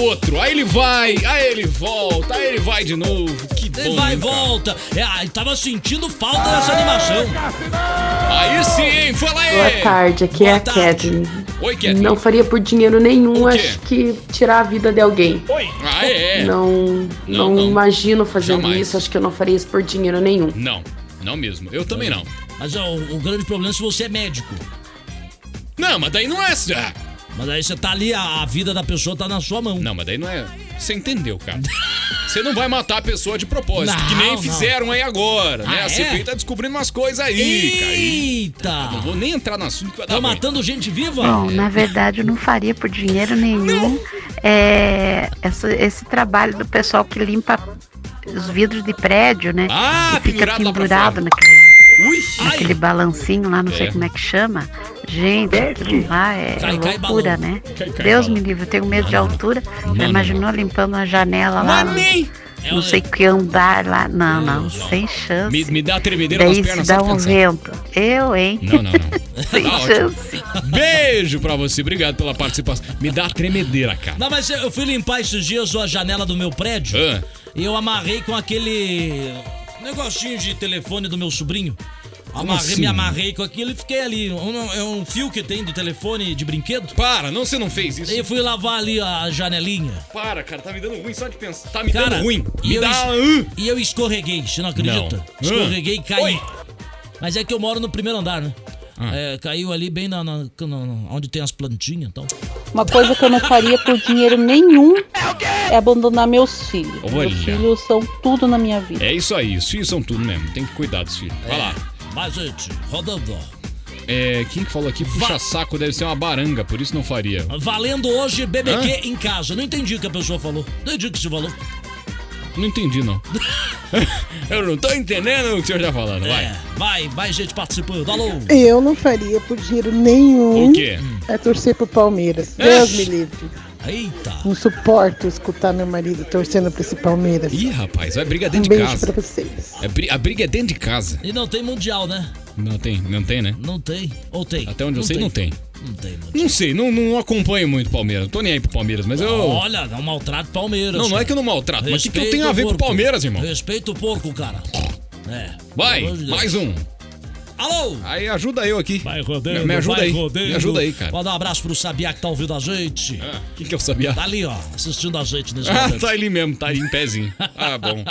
Outro. Aí ele vai, aí ele volta, aí ele vai de novo. Que bom. Ele vai e volta. É, tava sentindo falta dessa animação. Aí sim, hein? Fala aí. Boa tarde, aqui é a Boa. Kathleen. Oi, Kathleen. Não faria por dinheiro nenhum, acho que tirar a vida de alguém. Ah, é? Não, Não, não, não. imagino fazendo Jamais. isso, acho que eu não faria isso por dinheiro nenhum. Não, não mesmo. Eu também não. Mas ó, o, o grande problema é se você é médico. Não, mas daí não é. ah, Mas aí você tá ali, a, a vida da pessoa tá na sua mão. Não, mas daí não é. Você entendeu, cara. Você não vai matar a pessoa de propósito, Não, que nem não. fizeram aí agora, né? Ah, A é? CPI tá descobrindo umas coisas aí, cara. e Eita! Não vou nem entrar no assunto que vai dar Tá ruim. matando gente viva? Bom, na verdade eu não faria por dinheiro nenhum é, essa- esse trabalho do pessoal que limpa os vidros de prédio, né? Ah, e fica pendurado lá pra pendurado fora. naquele, Ui! naquele balancinho lá, não É. sei como é que chama. Gente, aquilo lá é Cai, loucura, né? Cai, cai Deus balão. me livre, eu tenho medo de altura. não, Já imaginou limpando uma janela lá? É não o- sei que andar lá. Não, não, sem chance. Me, me dá uma tremedeira nas Daí se pernas dá um vento. Eu, hein? Não, não, não. Sem Tá ótimo. chance. Beijo pra você, obrigado pela participação. Me dá uma tremedeira, cara. Não, mas eu fui limpar esses dias a janela do meu prédio Ah. e eu amarrei com aquele negocinho de telefone do meu sobrinho. Amarrei, assim? Me amarrei com aquilo e fiquei ali. Um- É um fio que tem do telefone de brinquedo. Para, não, você não fez isso. Aí eu fui lavar ali a janelinha. Para, cara, tá me dando ruim só de pensar. Tá me Cara, dando ruim. e Me eu, dá. es- e eu escorreguei, você não acredita? Não. Escorreguei e caí. Oi. Mas é que eu moro no primeiro andar, né? Ah. É, caiu ali bem na, na- na- onde tem as plantinhas então. Uma coisa que eu não faria por dinheiro nenhum é abandonar meus filhos. Olha. Meus filhos são tudo na minha vida. É isso aí, os filhos são tudo mesmo. Tem que cuidar dos filhos. Vai lá. Mas, gente, rodando. É, quem que falou aqui? Puxa saco deve ser uma baranga, por isso não faria. Valendo hoje BBQ em casa. Não entendi o que a pessoa falou. Não entendi o que você falou. Não entendi, não. Eu não tô entendendo o que o senhor tá falando. Vai. É, vai, vai gente participando. Alô? Eu não faria por dinheiro nenhum O quê? é torcer pro Palmeiras. Deus me livre. Eita. Não suporto escutar meu marido torcendo pra esse Palmeiras. Ih, rapaz, vai briga Um dentro de beijo casa. pra vocês. É bri- a briga é dentro de casa. E não tem mundial, né? Não tem, não tem, né? Não tem. Ou tem? Até onde eu sei, não tem. Não tem, não Não sei, não, não acompanho muito o Palmeiras. Tô nem aí pro Palmeiras, mas eu. Olha, não maltrato Palmeiras. Não, não é que eu não maltrato, mas o que, que eu tenho a ver o com o. Palmeiras, irmão? Respeita o porco, cara. É. Vai, Pelo amor de Deus. mais um. Alô? Aí ajuda eu aqui. Vai rodando, Me, ajuda vai aí. rodando. Me ajuda aí, cara. Mandar um abraço pro Sabiá que tá ouvindo a gente. Ah, quem que eu sabia? Tá ali, ó, assistindo a gente nesse Ah, momento. tá ali mesmo, tá ali em pezinho. Ah, bom.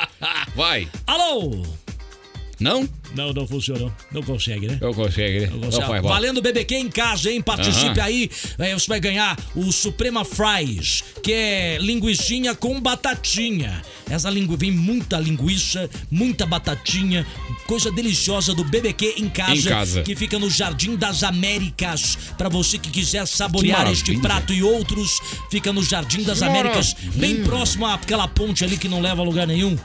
Vai. Alô? Não? Não, não funcionou. Não consegue, né? Eu consigo, né? Não Não consegue. faz mal. Valendo BBQ em casa, hein? Participe aí. É, você vai ganhar o Suprema Fries, que é linguiçinha com batatinha. Essa lingu... vem muita linguiça, muita batatinha, coisa deliciosa do BBQ em casa, Em casa. que fica no Jardim das Américas. Pra você que quiser saborear Que este prato e outros, fica no Jardim das Que Américas, bem próximo àquela ponte ali que não leva a lugar nenhum.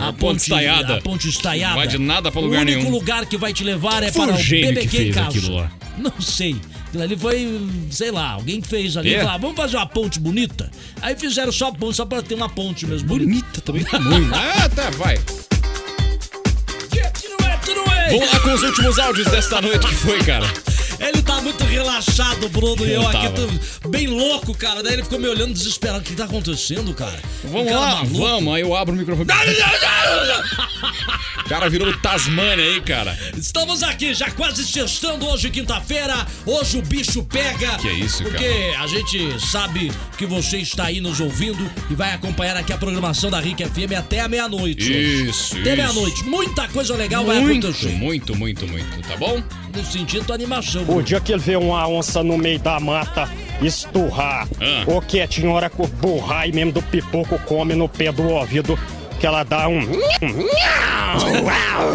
A ponte estaiada. A ponte estaiada. Não vai de nada pra lugar O único nenhum. lugar que vai te levar é Foi para o o BBQ que fez aquilo lá. Não sei. Aquilo ali foi, sei lá, alguém que fez ali. É? Vamos fazer uma ponte bonita. Aí fizeram só a ponte, só pra ter uma ponte mesmo bonita. Bonita também tá muito. Ah, tá, vai. Vamos lá com os últimos áudios desta noite que foi, cara. Ele tá muito relaxado, Bruno, e eu Eu aqui tô bem louco, cara. Daí ele ficou me olhando desesperado. O que tá acontecendo, cara? Vamos cara lá, maluco. vamos. Aí eu abro o microfone. O cara virou Tasmania aí, cara. Estamos aqui já quase sextando hoje, quinta-feira. Hoje o bicho pega. Que é isso, cara? Porque a gente sabe que você está aí nos ouvindo e vai acompanhar aqui a programação da Rick FM até a meia-noite. Isso, Até meia-noite. Muita coisa legal vai Muito, acontecer. muito, muito, muito. Tá bom? Nesse sentido, animação. O dia que ele vê uma onça no meio da mata esturrar, Ah. ou quietinho, hora que o burrar e mesmo do pipoco come no pé do ouvido, que ela dá um.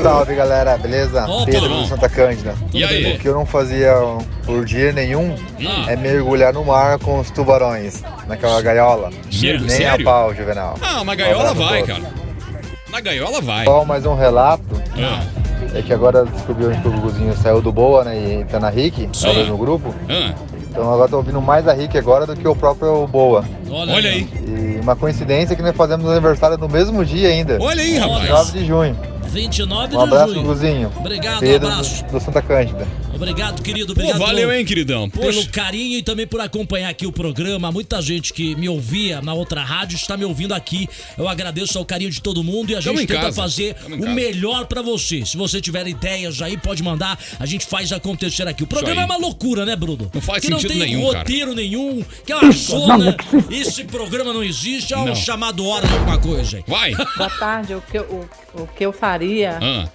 Salve galera, beleza? Opa. Pedro do Santa Cândida. E aí? O que eu não fazia por dia nenhum Ah. é mergulhar no mar com os tubarões, naquela gaiola. Sério? Nem Sério? a pau, Juvenal. Ah, uma Um gaiola vai, cara. Na gaiola vai. Só mais um relato, Ah, é que agora descobriu que o Guguzinho saiu do Boa, né, e tá na Rick, talvez no grupo. ah. Então agora tô ouvindo mais a Rick agora do que o próprio Boa. Olha aí. E uma coincidência que nós fazemos aniversário no mesmo dia ainda. Olha aí, rapaz. 9 de junho. 29 Um abraço, de junho. Guguzinho. Obrigado, um Pedro abraço. do, do Santa Cândida. Obrigado, querido. Pô, Obrigado valeu, pelo- hein, queridão. pelo Poxa. carinho e também por acompanhar aqui o programa. Muita gente que me ouvia na outra rádio está me ouvindo aqui. Eu agradeço ao carinho de todo mundo e a Tamo gente tenta casa. fazer Tamo o melhor pra você. Se você tiver ideias aí, pode mandar. A gente faz acontecer aqui. O programa é uma loucura, né, Bruno? Não faz que não sentido tem nenhum, cara. roteiro nenhum, que é uma zona. Esse programa não existe, é um Não. chamado hora de alguma coisa. Vai. Boa tarde. O que, eu- o, o que eu faria, Ah,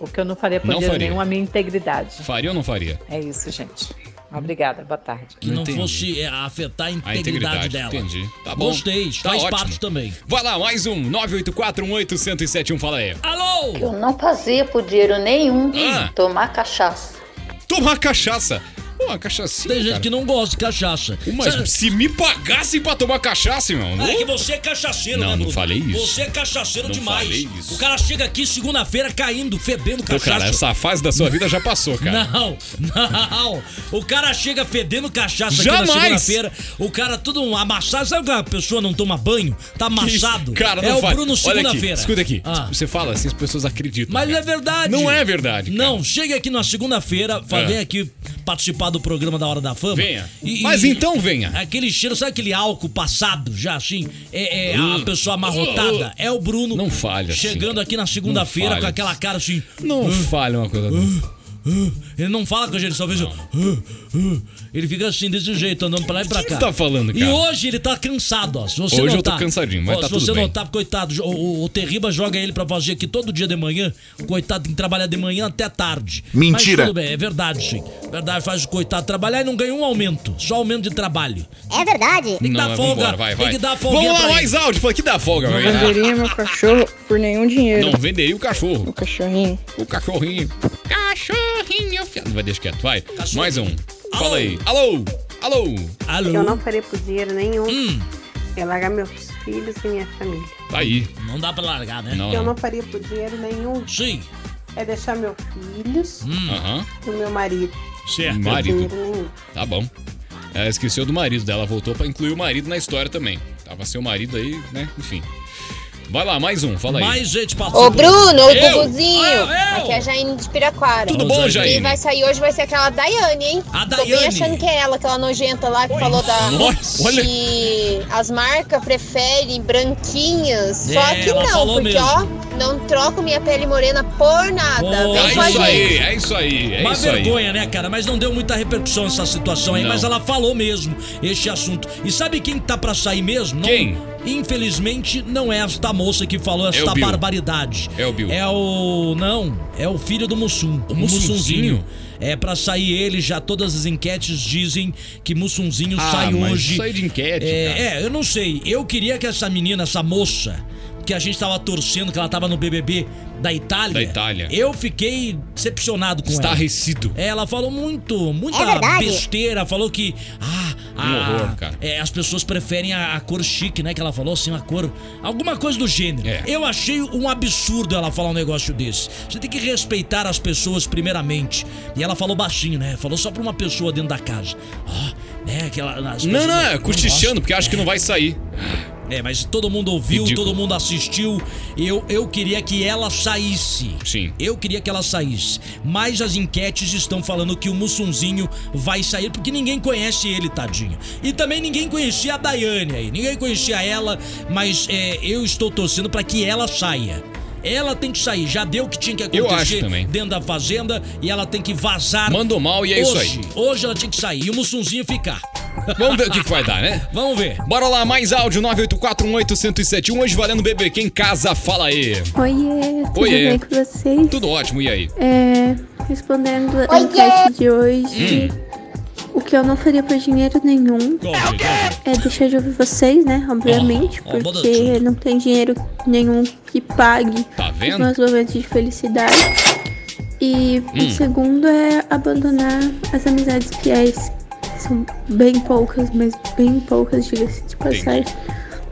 o que eu não faria por Não dinheiro faria. nenhum, a minha integridade. faria ou não faria? É isso, gente. Obrigada. Boa tarde. Que não Entendi. fosse é, afetar a A integridade, integridade, dela. entendi. Tá bom. Gostei, Tá faz ótimo. parte também. Vai lá, mais um. 984-181-1071. Fala aí. Alô! que eu não fazia por dinheiro nenhum Ah. tomar cachaça. Tomar cachaça. Pô, uma cachaça. Tem gente que não gosta de cachaça. Mas se me pagassem pra tomar cachaça, irmão. É que você é cachaceiro, Não, né, não Bruno? falei isso. Você é cachaceiro Não demais. falei isso. O cara chega aqui segunda-feira caindo, fedendo Pô, cachaça. cara, essa fase da sua vida já passou, cara. Não, não. O cara chega fedendo cachaça aqui Jamais. na segunda-feira. O cara tudo amassado. Sabe quando a pessoa não toma banho? Tá amassado. Cara, não é o faz. Bruno Olha aqui, segunda-feira. escuta aqui. Ah. Você fala assim, as pessoas acreditam. Mas cara. é verdade. Não é verdade. cara. Não, chega aqui na segunda-feira, fa- É. vem aqui participar do programa da Hora da Fama. Venha. E- Mas e- então venha. Aquele cheiro, sabe aquele álcool passado, já assim? É, é a Hum. pessoa amarrotada. É o Bruno. Não falha assim. Chegando aqui na segunda-feira com aquela cara assim. Não falha uma coisa. Ele não fala com a gente, só fez. Ele fica assim, desse jeito, andando pra lá e pra que cá. você tá falando, E cara? hoje ele tá cansado, ó. Se você Hoje eu notar, tô cansadinho, mas ó, tá Se tudo você bem. notar, coitado, o, o, o Terriba joga ele pra fazer aqui todo dia de manhã. O coitado tem que trabalhar de manhã até tarde. Mentira. Mas tudo bem, é verdade, sim. Verdade, faz o coitado trabalhar e não ganha um aumento. Só aumento de trabalho. É verdade. Tem que Não, dar mas folga. vambora, vai, tem vai. que dar folga. Vamos lá, mais áudio. Falei que dá folga, Não velho. venderia meu cachorro por nenhum dinheiro. Não venderia o cachorro. O cachorrinho. O cachorrinho. Cachorrinho. fiado. Vai, deixa quieto. Vai. Mais um. Fala aí. Alô? Alô? Alô? que eu não faria por dinheiro nenhum Hum. é largar meus filhos e minha família. Tá aí. Não dá pra largar, né? O que eu não faria por dinheiro nenhum Sim. é deixar meus filhos Hum. E o meu marido. Certo. Marido. Tá bom. Ela esqueceu do marido dela, voltou pra incluir o marido na história também. Tava seu marido aí, né? Enfim. Vai lá, mais um, fala aí. Mais gente participou. Ô Bruno, ô Eu? Guguzinho, Ah, eu? aqui é a Jaine de Piraquara. Tudo bom, Jaine? Quem vai sair hoje vai ser aquela Daiane, hein? A Tô bem Daiane. achando que é ela, aquela nojenta lá que falou da Nossa, olha. que as marcas preferem branquinhas. Só É, que ela não, falou porque mesmo. ó, não troco minha pele morena por nada. Pô, Vem É com a isso gente. aí, é isso aí, é Uma isso aí. vergonha, né, cara? Mas não deu muita repercussão essa situação aí, Não. mas ela falou mesmo este assunto. E sabe quem tá pra sair mesmo? Não- Quem? Infelizmente, não é esta moça que falou esta o Bill. barbaridade. É o Bill. É o. Não, é o filho do Mussum. O Mussunzinho? É pra sair ele, já todas as enquetes dizem que Mussunzinho Ah, sai mas hoje. aí de enquete, é, cara. é, eu não sei. Eu queria que essa menina, essa moça, que a gente tava torcendo que ela tava no BBB da Itália. Da Itália. Eu fiquei decepcionado com ela. Estarrecido. É, Ela falou muito, muita É besteira. Falou que. Ah, Um ah, horror, cara. é, as pessoas preferem a, a cor chique, né? Que ela falou assim, uma cor. Alguma coisa do gênero. É. Eu achei um absurdo ela falar um negócio desse. Você tem que respeitar as pessoas primeiramente. E ela falou baixinho, né? Falou só pra uma pessoa dentro da casa. Ó, né? Aquela. as Não, não, é cochichando, porque acha que não vai sair. É, mas todo mundo ouviu, Ridículo. todo mundo assistiu. Eu, eu queria que ela saísse. Sim. Eu queria que ela saísse. Mas as enquetes estão falando que o Mussunzinho vai sair porque ninguém conhece ele, tadinho. E também ninguém conhecia a Daiane aí. Ninguém conhecia ela, mas é, eu estou torcendo para que ela saia. Ela tem que sair, já deu o que tinha que Eu acontecer dentro da fazenda e ela tem que vazar. Mandou mal e é isso hoje. aí. Hoje ela tinha que sair e o Mussunzinho ficar. Vamos ver o que, que vai dar, né? Vamos ver. Bora lá, mais áudio 984181071. Hoje valendo BBQ em casa, fala aí. Oiê, tudo Oiê. bem com vocês? Tudo ótimo, e aí? É, respondendo a enquete de hoje, Hum. O que eu não faria por dinheiro nenhum é deixar de ouvir vocês, né? Obviamente, porque não tem dinheiro nenhum que pague Tá os vendo? meus momentos de felicidade. E Hum. o segundo é abandonar as amizades fiéis. que São bem poucas, mas bem poucas, diga-se de passagem.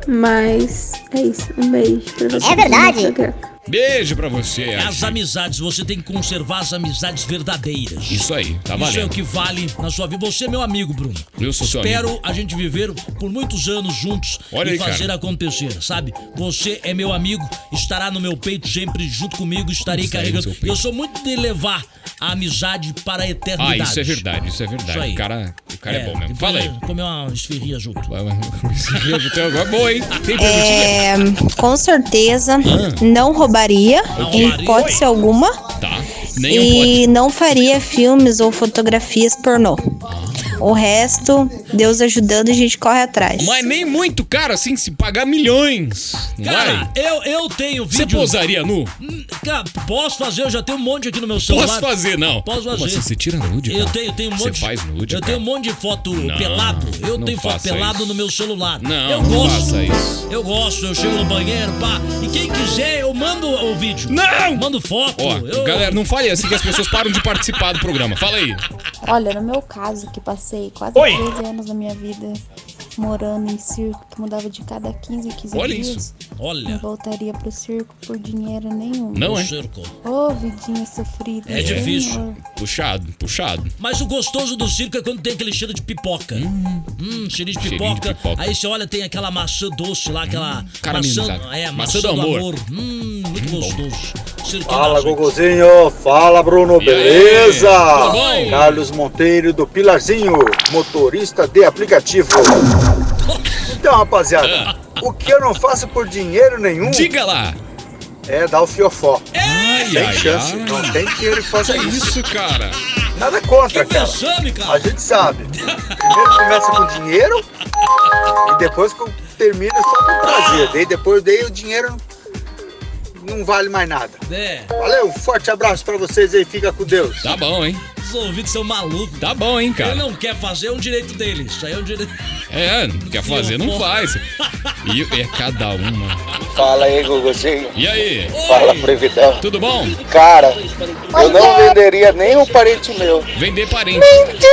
Mas é isso. Um beijo pra vocês. É verdade. Beijo pra você, As amizades, você tem que conservar as amizades verdadeiras. Isso aí, tá Isso é o valendo. que vale na sua vida. Você é meu amigo, Bruno. Eu sou seu Espero amigo. a gente viver por muitos anos juntos Olha e aí, fazer cara. acontecer, sabe? Você é meu amigo, estará no meu peito sempre junto comigo, estarei carregando. Eu sou muito de levar a amizade para a Ah, eternidade. isso é verdade, isso é verdade. Isso aí. o cara, o cara é, bom mesmo. Fala aí. Comer uma esfirria junto. É boa, hein? Tem É, com certeza não roubaria, Não em roubaria? hipótese alguma. Tá. Nenhum E não faria filmes ou fotografias pornô. O resto, Deus ajudando, a gente corre atrás. Mas nem muito caro assim, se pagar milhões. Cara, vai? eu, eu tenho Você vídeo. posaria nu? Hum, Cara, posso fazer, eu já tenho um monte aqui no meu celular. Posso fazer, não. Posso fazer. Como assim, você tira nude, Eu cara? tenho, tenho um Você monte. faz nude, Eu cara? tenho um monte de foto Não, pelado. Eu não tenho foto pelado isso. no meu celular. Não, eu não gosto. faça isso. Eu gosto, eu chego no banheiro, pá. E quem quiser, eu mando o vídeo. Não! Mando foto. Ó, eu... galera, não fale assim que as pessoas param de participar do programa. Fala aí. Olha, no meu caso, que passei quase Oi. 13 anos da minha vida morando em circo, que mudava de cada 15 em 15 Olha dias. isso. Olha. Não voltaria pro circo por dinheiro nenhum. Não, é? Ô, vidinha sofrida. É difícil. Senhor. Puxado, puxado. Mas o gostoso do circo é quando tem aquele cheiro de pipoca. Hum, cheirinho de cheirinho de pipoca. pipoca. Aí você olha, tem aquela maçã doce lá, aquela. maçã, caramelizada. é, Maçã maçã, do do amor. amor. Hum, muito gostoso. Fala, Nazo. Guguzinho. Fala, Bruno. E aí? Beleza? Bom? Carlos Monteiro do Pilarzinho, motorista de aplicativo. Então, rapaziada, o que eu não faço por dinheiro nenhum... Diga lá. É dar o fiofó. Ai, Sem ai, chance. ai. Não tem dinheiro que faça Que isso. isso, cara? Nada contra, Que cara. cara. A gente sabe. Primeiro começa com dinheiro e depois que termina só com prazer. Daí depois daí o dinheiro não vale mais nada. É. Valeu, um forte abraço pra vocês aí, fica com Deus. Tá bom, hein? Os ouvidos são malucos. Tá bom, hein, cara? Ele não quer fazer, é um direito dele. Isso aí é um direito. É, não quer fazer, não faz. E é cada uma. Fala aí, Guguzinho. E aí? Fala, Previdão. Tudo bom? Cara, eu não venderia nem um parente meu. Vender parente. Mentira!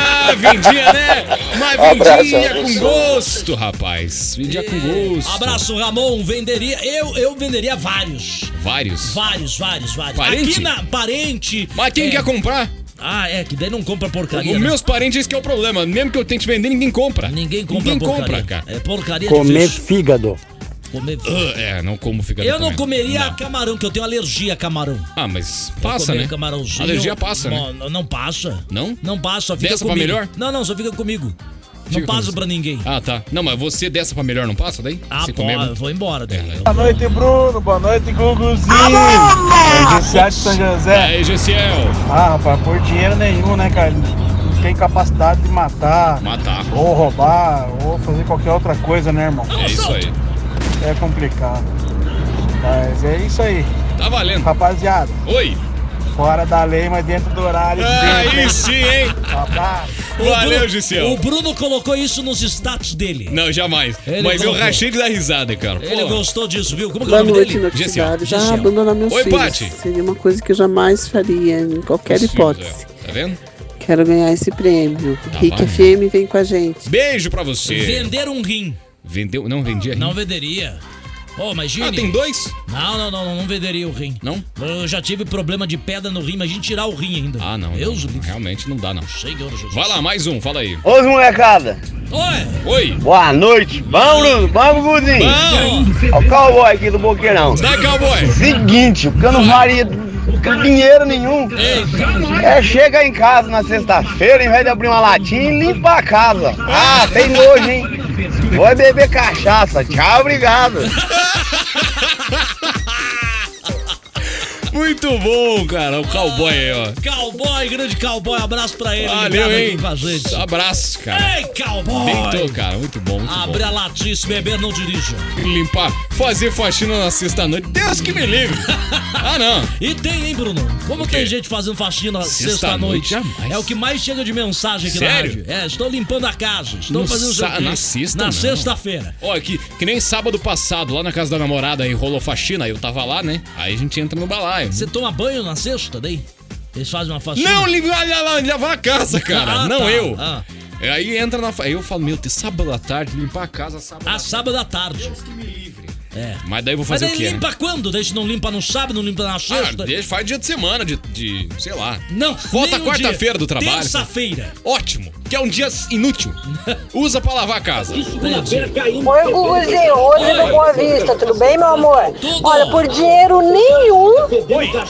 Ah, vendia, né? Mas Abraço, vendia com abraço. gosto, rapaz. Vendia com gosto. Abraço, Ramon. Venderia. Eu, eu venderia vários. Vários. Vários, vários, vários. Parente? Aqui na. Parente. Mas quem quer comprar? Ah, é, que daí não compra porcaria. Os né? meus parentes, esse que é o problema. Mesmo que eu tente vender, ninguém compra. Ninguém compra Ninguém porcaria. compra, cara. É porcaria Comer de fígado. Comer... Ah, é, não como fica Eu não comeria camarão, que eu tenho alergia a camarão. Ah, mas passa, né? Camarãozinho, Alergia passa, né? Não, não passa. Não? Não passa, fica Dessa pra comigo. melhor? Não, não, só fica comigo. Não passa com- pra ninguém. Ah, tá. Não, mas você dessa pra melhor não passa daí? Ah, Você pô, comer, eu vou embora daí. É, Boa noite, Bruno. Boa noite, Guguzinho. É Gessiel de São José. Aí, Gessiel. Ah, rapaz, por dinheiro nenhum, né, cara? Não tem capacidade de matar. Matar. Ou roubar, ou fazer qualquer outra coisa, né, irmão? É isso aí. É complicado. Mas é isso aí. Tá valendo. Rapaziada, Oi. Fora da lei, mas dentro do horário. sempre, Aí hein? sim, hein? O Valeu, Bruno- Gisiel. O Bruno colocou isso nos status dele. Não, jamais. Ele Mas eu colocou. rachei de dar risada, cara. Ele Pô. gostou disso, viu? Como que é Boa o nome noite, dele? Já Gessiel. abandonar meus Oi, filhos. Pati. Seria uma coisa que eu jamais faria, em qualquer Os filhos, hipótese. é. Tá vendo? Quero ganhar esse prêmio. Tá Rick valendo. FM vem com a gente. Beijo pra você. Vender um rim. Vendeu? Não vendia? Não venderia. Ô, imagine. Ah, tem dois? Não, não, não, não, não venderia o rim. Não? Eu já tive problema de pedra no rim, imagina tirar o rim ainda. Ah, não. Deus não, realmente não dá, não. Senhor Jesus. Vai lá, mais um, fala aí. Ô, molecada. Oi. Oi. Boa noite. Vamos, Bruno. Vamos, Guzinho. Bom. Ó o cowboy aqui do Boqueirão. Sai, cowboy. Seguinte, o que eu não faria dinheiro nenhum é chegar em casa na sexta-feira, em vez de abrir uma latinha e limpar a casa. Ah, tem nojo, hein? É beber cachaça. Tchau, obrigado. Muito bom, cara. O cowboy aí, ó. Cowboy, grande cowboy, abraço pra ele. Valeu, hein? com a gente. Abraço, cara. Ei, cowboy! Deitou, cara. Muito bom, muito Abre bom. a latinha, se beber, não dirija. Limpar, fazer faxina na sexta-noite. Deus que me livre. Ah, não. E tem, hein, Bruno? Como tem gente fazendo faxina Sexta-noite, jamais. É o que mais chega de mensagem aqui Sério? na rádio. É, estou limpando a casa. Estou No fazendo sa- na sexta, Na sexta-feira. Ó, que, que nem sábado passado, lá na casa da namorada, aí rolou faxina, eu tava lá, né? Aí a gente entra no balaio. Você toma banho na sexta, daí? Eles fazem uma faxina? Não, limpar lavar a casa, cara. Ah, não tá. eu. Ah. Aí entra na. Aí eu falo, meu, tem sábado à tarde, limpar a casa sábado. Ah, sábado à tarde. É. Mas daí eu vou Mas fazer daí o quê? né? limpa quando? Daí se não limpa no sábado, não limpa na Ah, sexta? deixa, faz dia de semana, de, de sei lá. Não, Volta quarta-feira do trabalho. Terça-feira. Ótimo, que é um dia inútil. Usa pra lavar a casa. Oi, Guguzinho, hoje do Boa Vista, tudo bem, meu amor? Olha, por dinheiro nenhum,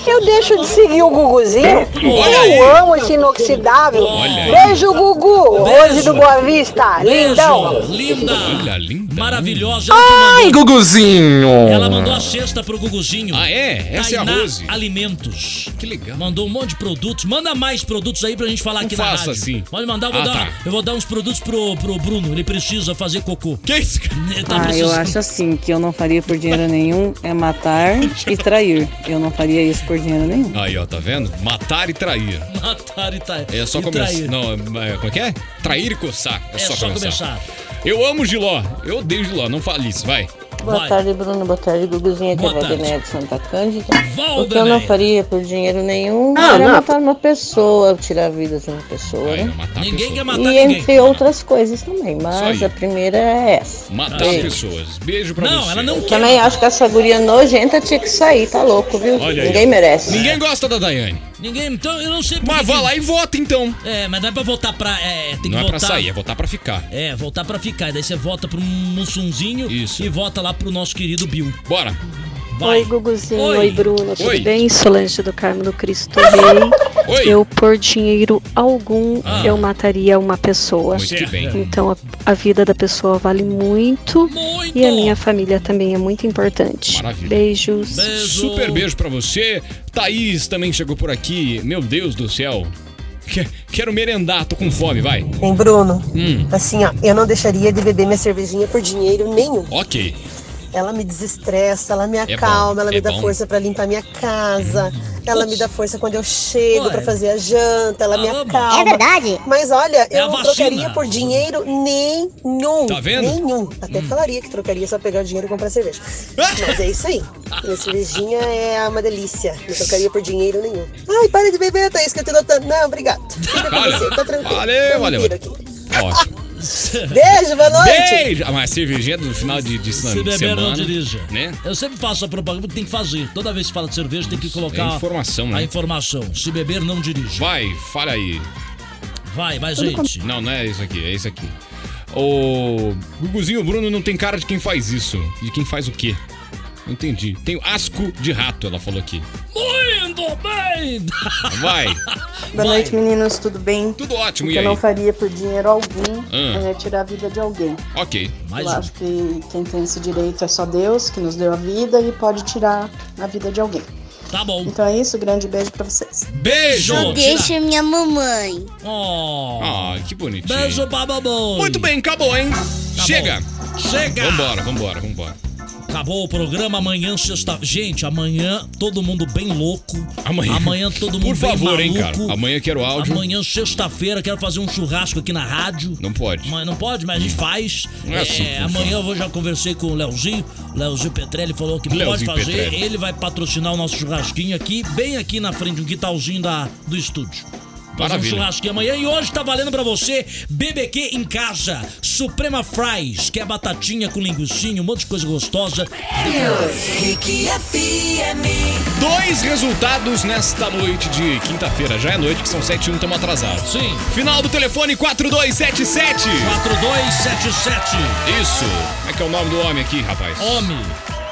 eu deixo de seguir o Guguzinho. Olha eu amo esse inoxidável. Olha aí. Beijo, Gugu, hoje do Boa Vista, lindão. Linda. Olha, linda. Maravilhosa. Ela que Ai, mandou- Guguzinho! Ela mandou a cesta pro Guguzinho. Ah, é? Essa é a Tainá Rose. Alimentos. Que legal. Mandou um monte de produtos. Manda mais produtos aí pra gente falar Não aqui na faça rádio. assim. Pode mandar, eu vou, Ah, dar, tá. eu vou dar uns produtos pro, pro Bruno. Ele precisa fazer cocô. Que isso, cara? Tá Ah, eu acho assim que eu não faria por dinheiro nenhum é matar e trair. Eu não faria isso por dinheiro nenhum. Aí, ó, tá vendo? Matar e trair. Matar e trair. É só E começar. trair. Não, é, como é que é? Trair e coçar. É, É só, só começar. começar. Eu amo Giló. Eu odeio Giló. Não fale isso, vai. Boa Vai. tarde, Bruno. Boa tarde, Guguzinho. Aqui é Boa tarde. Valdenéia de Santa Cândida. Valdenéia. O que eu não faria por dinheiro nenhum Ah, era não. matar uma pessoa, tirar a vida de uma pessoa, Aí, né? Ninguém pessoa. quer matar E ninguém. entre outras coisas também, mas aí. a primeira é essa. Matar Aí. pessoas. Beijo pra Não, você. ela não quer. Também acho que essa guria nojenta tinha que sair, tá louco, viu? Olha aí. Ninguém merece. Ninguém gosta da Daiane. Ninguém. Então eu não sei por Mas que vá que- lá e vota então. É, mas não é pra voltar pra. É, tem que Não é voltar. pra sair, é votar pra ficar. É, voltar pra ficar. E daí você volta pro Mussunzinho Isso. e volta lá pro nosso querido Bill. Bora. Vai. Oi, Guguzinho. Oi. Oi, Bruno. Tudo Oi. bem? Solange do Carmo do Cristo Rei. Oi. Eu, por dinheiro algum, Ah. eu mataria uma pessoa. Muito bem. Então, a, a vida da pessoa vale muito. Muito. E a minha família também é muito importante. Maravilha. Beijos. Beijo. Super beijo pra você. Thaís também chegou por aqui. Meu Deus do céu. Que- Quero merendar, tô com fome, vai. Hein, Bruno? Hum, Assim, ó, eu não deixaria de beber minha cervejinha por dinheiro nenhum. ok. Ela me desestressa, ela me É acalma, bom, ela é me dá bom. força pra limpar minha casa, ela me dá força quando eu chego pra fazer a janta, ela me Ah, acalma. É verdade? Mas olha, É eu não trocaria por dinheiro nenhum. Tá vendo? Nenhum. Até falaria que trocaria só pegar o dinheiro e comprar cerveja. Mas é isso aí. Minha cervejinha é uma delícia. Não trocaria por dinheiro nenhum. Ai, para de beber, Thaís, que eu te dou tanto. Não, obrigado. Fica com Valeu. você, tá tranquilo. Valeu, Eu me valeu. Ótimo. Beijo, boa noite. Beijo! Ah, mas cervejinha do final de, de, Se de beber, semana. não dirija. Né? Eu sempre faço a propaganda porque tem que fazer. Toda vez que fala de cerveja, tem que colocar É informação, a né? informação. Se beber, não dirija. Vai, fala aí. Vai, mais gente. Não, não é isso aqui, é isso aqui. O Guguzinho Bruno não tem cara de quem faz isso. De quem faz o quê? Não entendi. Tem asco de rato, ela falou aqui. Vai. Boa noite, meninos, tudo bem? Tudo ótimo, O e que eu aí? não faria por dinheiro algum Ah. é tirar a vida de alguém. Ok. Mais eu um. acho que quem tem esse direito é só Deus, que nos deu a vida e pode tirar a vida de alguém. Tá bom. Então é isso, grande beijo pra vocês. Beijo! Tira. minha mamãe. Oh. Ah, que bonitinho. Beijo, bababoi. Muito bem, acabou, hein? Chega! Chega! Vambora, vambora, vambora. Acabou o programa amanhã, sexta. Gente, amanhã todo mundo bem louco. Amanhã. Amanhã todo mundo Por favor, bem hein, maluco. cara. Amanhã quero áudio. Amanhã, sexta-feira, quero fazer um churrasco aqui na rádio. Não pode. Mas não pode, mas a gente faz. Não é assim funciona. amanhã eu já conversei com o Leozinho. Leozinho Petrelli falou que pode Leozinho fazer. Petrelli. Ele vai patrocinar o nosso churrasquinho aqui, bem aqui na frente, um quintalzinho da, do estúdio. Fazer um Maravilha. churrasquinho amanhã. E hoje tá valendo pra você BBQ em casa. Suprema Fries, que é batatinha com linguiçinha, um monte de coisa gostosa. Dois resultados nesta noite de quinta-feira. Já é noite, que são 7 e 1, estamos atrasados. Sim. Final do telefone 4277. 4277. Isso. Como é que é o nome do homem aqui, rapaz? Homem.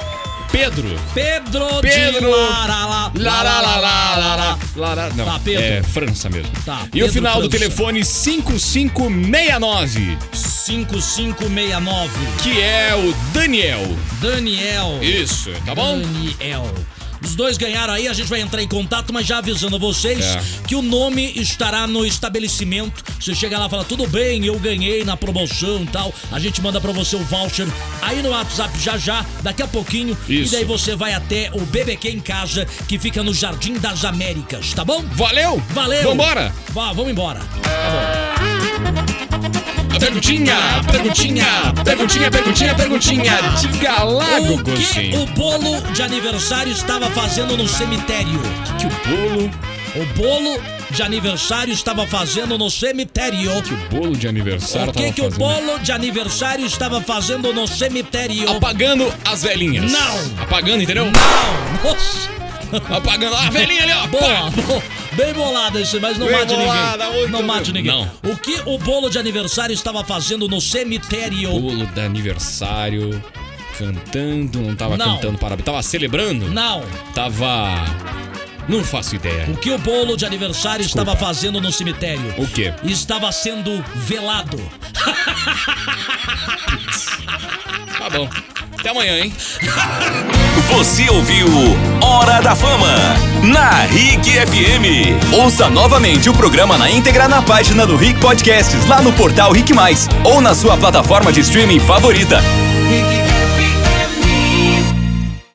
Pedro. Pedro, Pedro. de Larala. Larala, Lara, não, Tá, Pedro. é França mesmo. Tá, e o final do França. telefone 5569, 5569. que é o Daniel. Daniel. Isso, tá bom? Daniel. Os dois ganharam aí, a gente vai entrar em contato, mas já avisando a vocês É. que o nome estará no estabelecimento. Você chega lá e fala, tudo bem, eu ganhei na promoção e tal. A gente manda pra você o voucher aí no WhatsApp já já, daqui a pouquinho. E Isso. daí você vai até o BBQ em casa, que fica no Jardim das Américas, tá bom? Valeu! Valeu! Vambora! Vá, vamos embora. Tá Perguntinha, perguntinha, perguntinha, perguntinha, perguntinha. Diga lá, O que o bolo de aniversário estava fazendo no cemitério? Que o bolo? O bolo de aniversário estava fazendo no cemitério. Que o bolo de aniversário O que, que o bolo de aniversário estava fazendo no cemitério? Apagando as velhinhas. Não. Apagando, entendeu? Não! Nossa! Apagando a velhinha ali, ó. Boa, boa. Bem bolado esse, mas não Bem mate bolada, ninguém. Não mate bem. ninguém. Não. O que o bolo de aniversário estava fazendo no cemitério? Bolo de aniversário. Cantando, não tava Não. cantando parabéns. Tava celebrando? Não. Tava. Não faço ideia. O que o bolo de aniversário Desculpa. estava fazendo no cemitério? O quê? Estava sendo velado. Tá bom. Até amanhã, hein? Você ouviu Hora da Fama na Rick FM. Ouça novamente o programa na íntegra na página do Rick Podcasts lá no portal Rick Mais ou na sua plataforma de streaming favorita. Rick